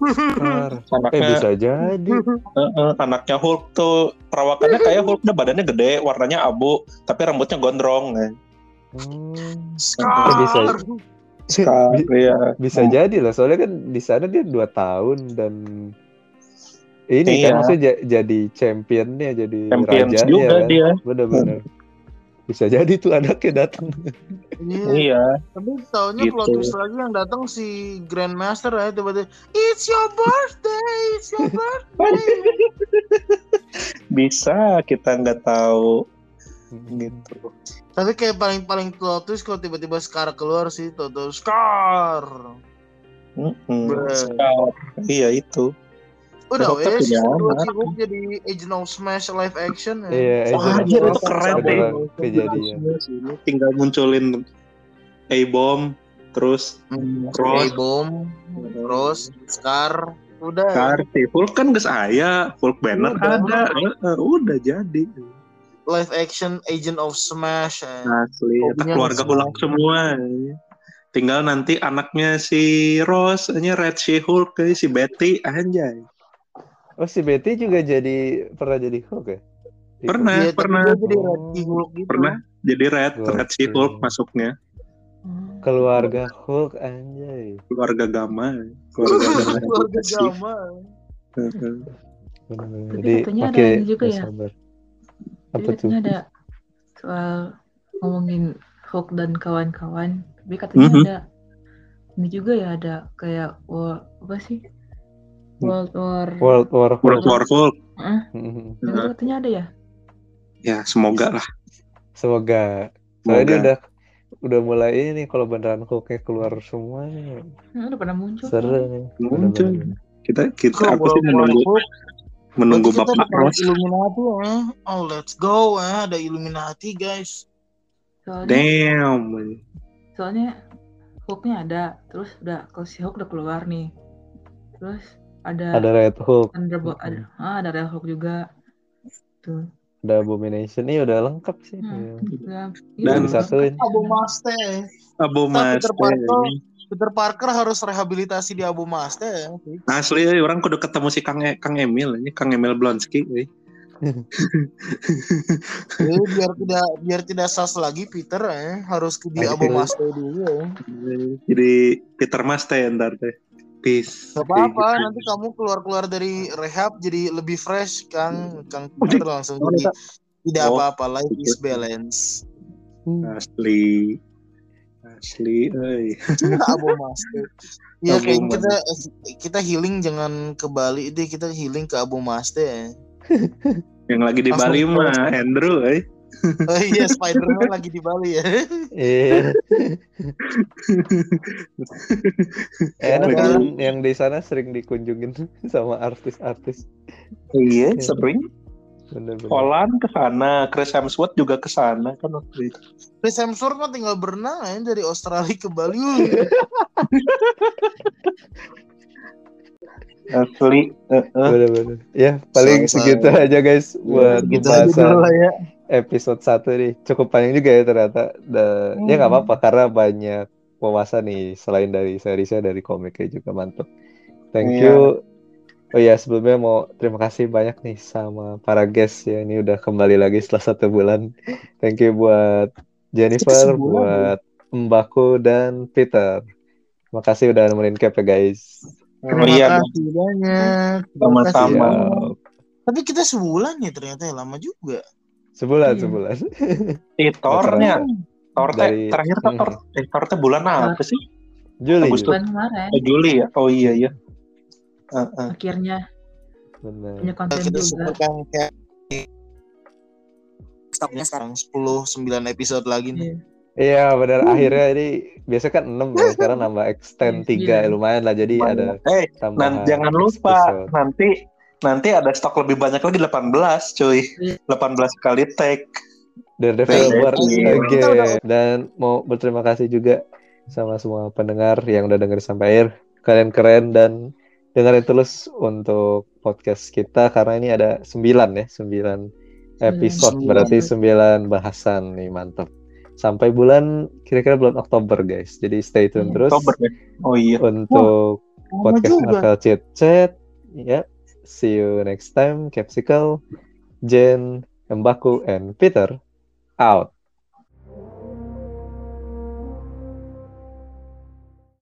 Scar. eh Anaknya bisa jadi Heeh, anaknya Hulk tuh perawakannya kayak Hulk dah badannya gede, warnanya abu, tapi rambutnya gondrong. eh. Hmm. Scar. bisa. Scar, Bi- iya. bisa jadi lah soalnya kan di sana dia dua tahun dan ini Iya. kan maksudnya ja- jadi championnya jadi Champions rajanya juga kan dia. bener-bener bisa jadi tuh anaknya datang Iya. Iya. Tapi taunya Gitu. plot twist lagi yang datang si Grandmaster ya tiba-tiba It's your birthday, it's your birthday. Bisa kita nggak tahu gitu. Tapi kayak paling paling plot twist kalau tiba-tiba Scar keluar sih, Toto Scar. Mm-mm. Bre. Scar. Iya itu. Udah wes, punya udah anak. si Hulk jadi Agent of Smash live action ya. Iya, Wah, anjir, itu keren deh. kejadian Ini tinggal munculin A-bomb terus Hmm, Cross. A-Bomb, Rose, Scar, udah. Scar, Hulk kan geus aya, Hulk banner Udah. ada, udah jadi. Live action Agent of Smash. ya. Asli, keluarga nge-smash. ulang semua. Tinggal nanti anaknya si Rose, ini Red She Hulk, eh, si Betty, anjay. Oh si Betty juga jadi pernah jadi Hulk ya Pernah. Tapi pernah. dia jadi Oh. Red She-Hulk gitu. Pernah. Jadi Red, Oke. Red She Hulk masuknya. keluarga Hulk anjay Keluarga Gama. Keluarga Gama. Keluarga Gama. Jadi katanya ada ini juga ya. sabar. Jadi apa tuh ada soal ngomongin Hulk dan kawan-kawan. Tapi katanya Mhm. ada ini juga ya ada kayak war, apa sih? World War. World War Hulk World War Hulk. Heeh, Mhm. itu katanya ada ya. Ya, semoga lah. semoga soalnya dia Semoga. udah udah mulai ini kalau beneran Hulknya keluar semua nih. Hmm, udah pernah muncul. seru nih Muncul. Bener-bener. Kita kita Kalau aku sih menunggu Hulk, menunggu Bapak Ross. Illuminati ya. Oh, let's go ya. Ada Illuminati, guys. Soalnya, Damn. soalnya Hulknya ada, terus udah kalau si Hulk udah keluar nih. Terus ada ada Red Hulk Thunderbolt, ada, ah, ada Red Hulk juga. Tuh. ada Abomination ini udah lengkap sih Hmm, ya. Dan- disatuin Abu Maste. Abu Tapi Mas. terpantau. Peter Parker harus rehabilitasi di Abu Maste ya. Asli eh, orang kudu ketemu si Kang E- Kang Emil ini Kang Emil Blonsky eh. Jadi biar tidak biar tidak sas lagi Peter ya. Harus ke di Abu Maste dulu ya. Jadi Peter Mas teh ntar teh. Peace. Gak apa-apa, nanti kamu keluar-keluar dari rehab jadi lebih fresh, Kang. Kang Peter langsung jadi tidak Oh, apa-apa, life is balance. Asli. Asli, euy. Abu Maste. Ya kayaknya kita kita healing jangan ke Bali deh, kita healing ke Abu Maste ya. Yang lagi di Langsung Bali mah Andrew, eh. Oh iya, Spider-Man lagi di Bali ya. iya enak Ya, kan yang di sana sering dikunjungin sama artis-artis Iya, Iya. sering. bener-bener Holland ke sana, Chris Hemsworth juga ke sana kan waktu itu. Chris Hemsworth mah tinggal berenang ya dari Australia ke Bali. Uh, Asli. heeh. bener-bener ya paling Sama-sama. segitu aja guys buat Gitu pembahasan dulu lah ya. Episode 1 nih cukup panjang juga ya ternyata Dan, ya nggak Hmm. apa-apa karena banyak wawasan nih selain dari seriesnya dari komiknya juga mantep thank Iya. you oh ya sebelumnya mau terima kasih banyak nih sama para guest ya ini udah kembali lagi setelah satu bulan thank you buat Jennifer sebulan, buat Mbakku dan Peter makasih udah nemenin cap ya guys Terima iya, kasih banyak. Terima Sama-sama. Tapi kita sebulan ya ternyata ya lama juga. Sebulan Iya. sebulan Eh, Thor-nya. Thor teh Dari- terakhir tuh Thor, eh, Thor teh bulan apa sih? Juli Agustus. Bulan kemarin Oh, Juli ya. Oh iya ya. Heeh. akhirnya bener punya konten Kita juga. kayak stopnya sekarang 10 9 episode lagi nih. Iya. Iya benar akhirnya ini biasa kan 6 ya sekarang nambah extend Iya, 3 lumayan lah jadi ada Eh, tambahan Nah, jangan lupa episode. nanti nanti ada stok lebih banyak lagi 18, cuy. Iya. 18 kali tag. Daredevil Iya, baru iya. lagi dan mau berterima kasih juga sama semua pendengar yang udah denger sampai akhir kalian keren dan dengerin terus untuk podcast kita karena ini ada 9 ya 9 episode Sembilan. berarti 9 bahasan nih mantap sampai bulan kira-kira bulan Oktober guys jadi stay tune Iya. terus Oktober ya. Oh iya. untuk Lama podcast. Marvel Chit Chat. Ya, see you next time. Capsicle, Jen, Mbaku, and Peter out.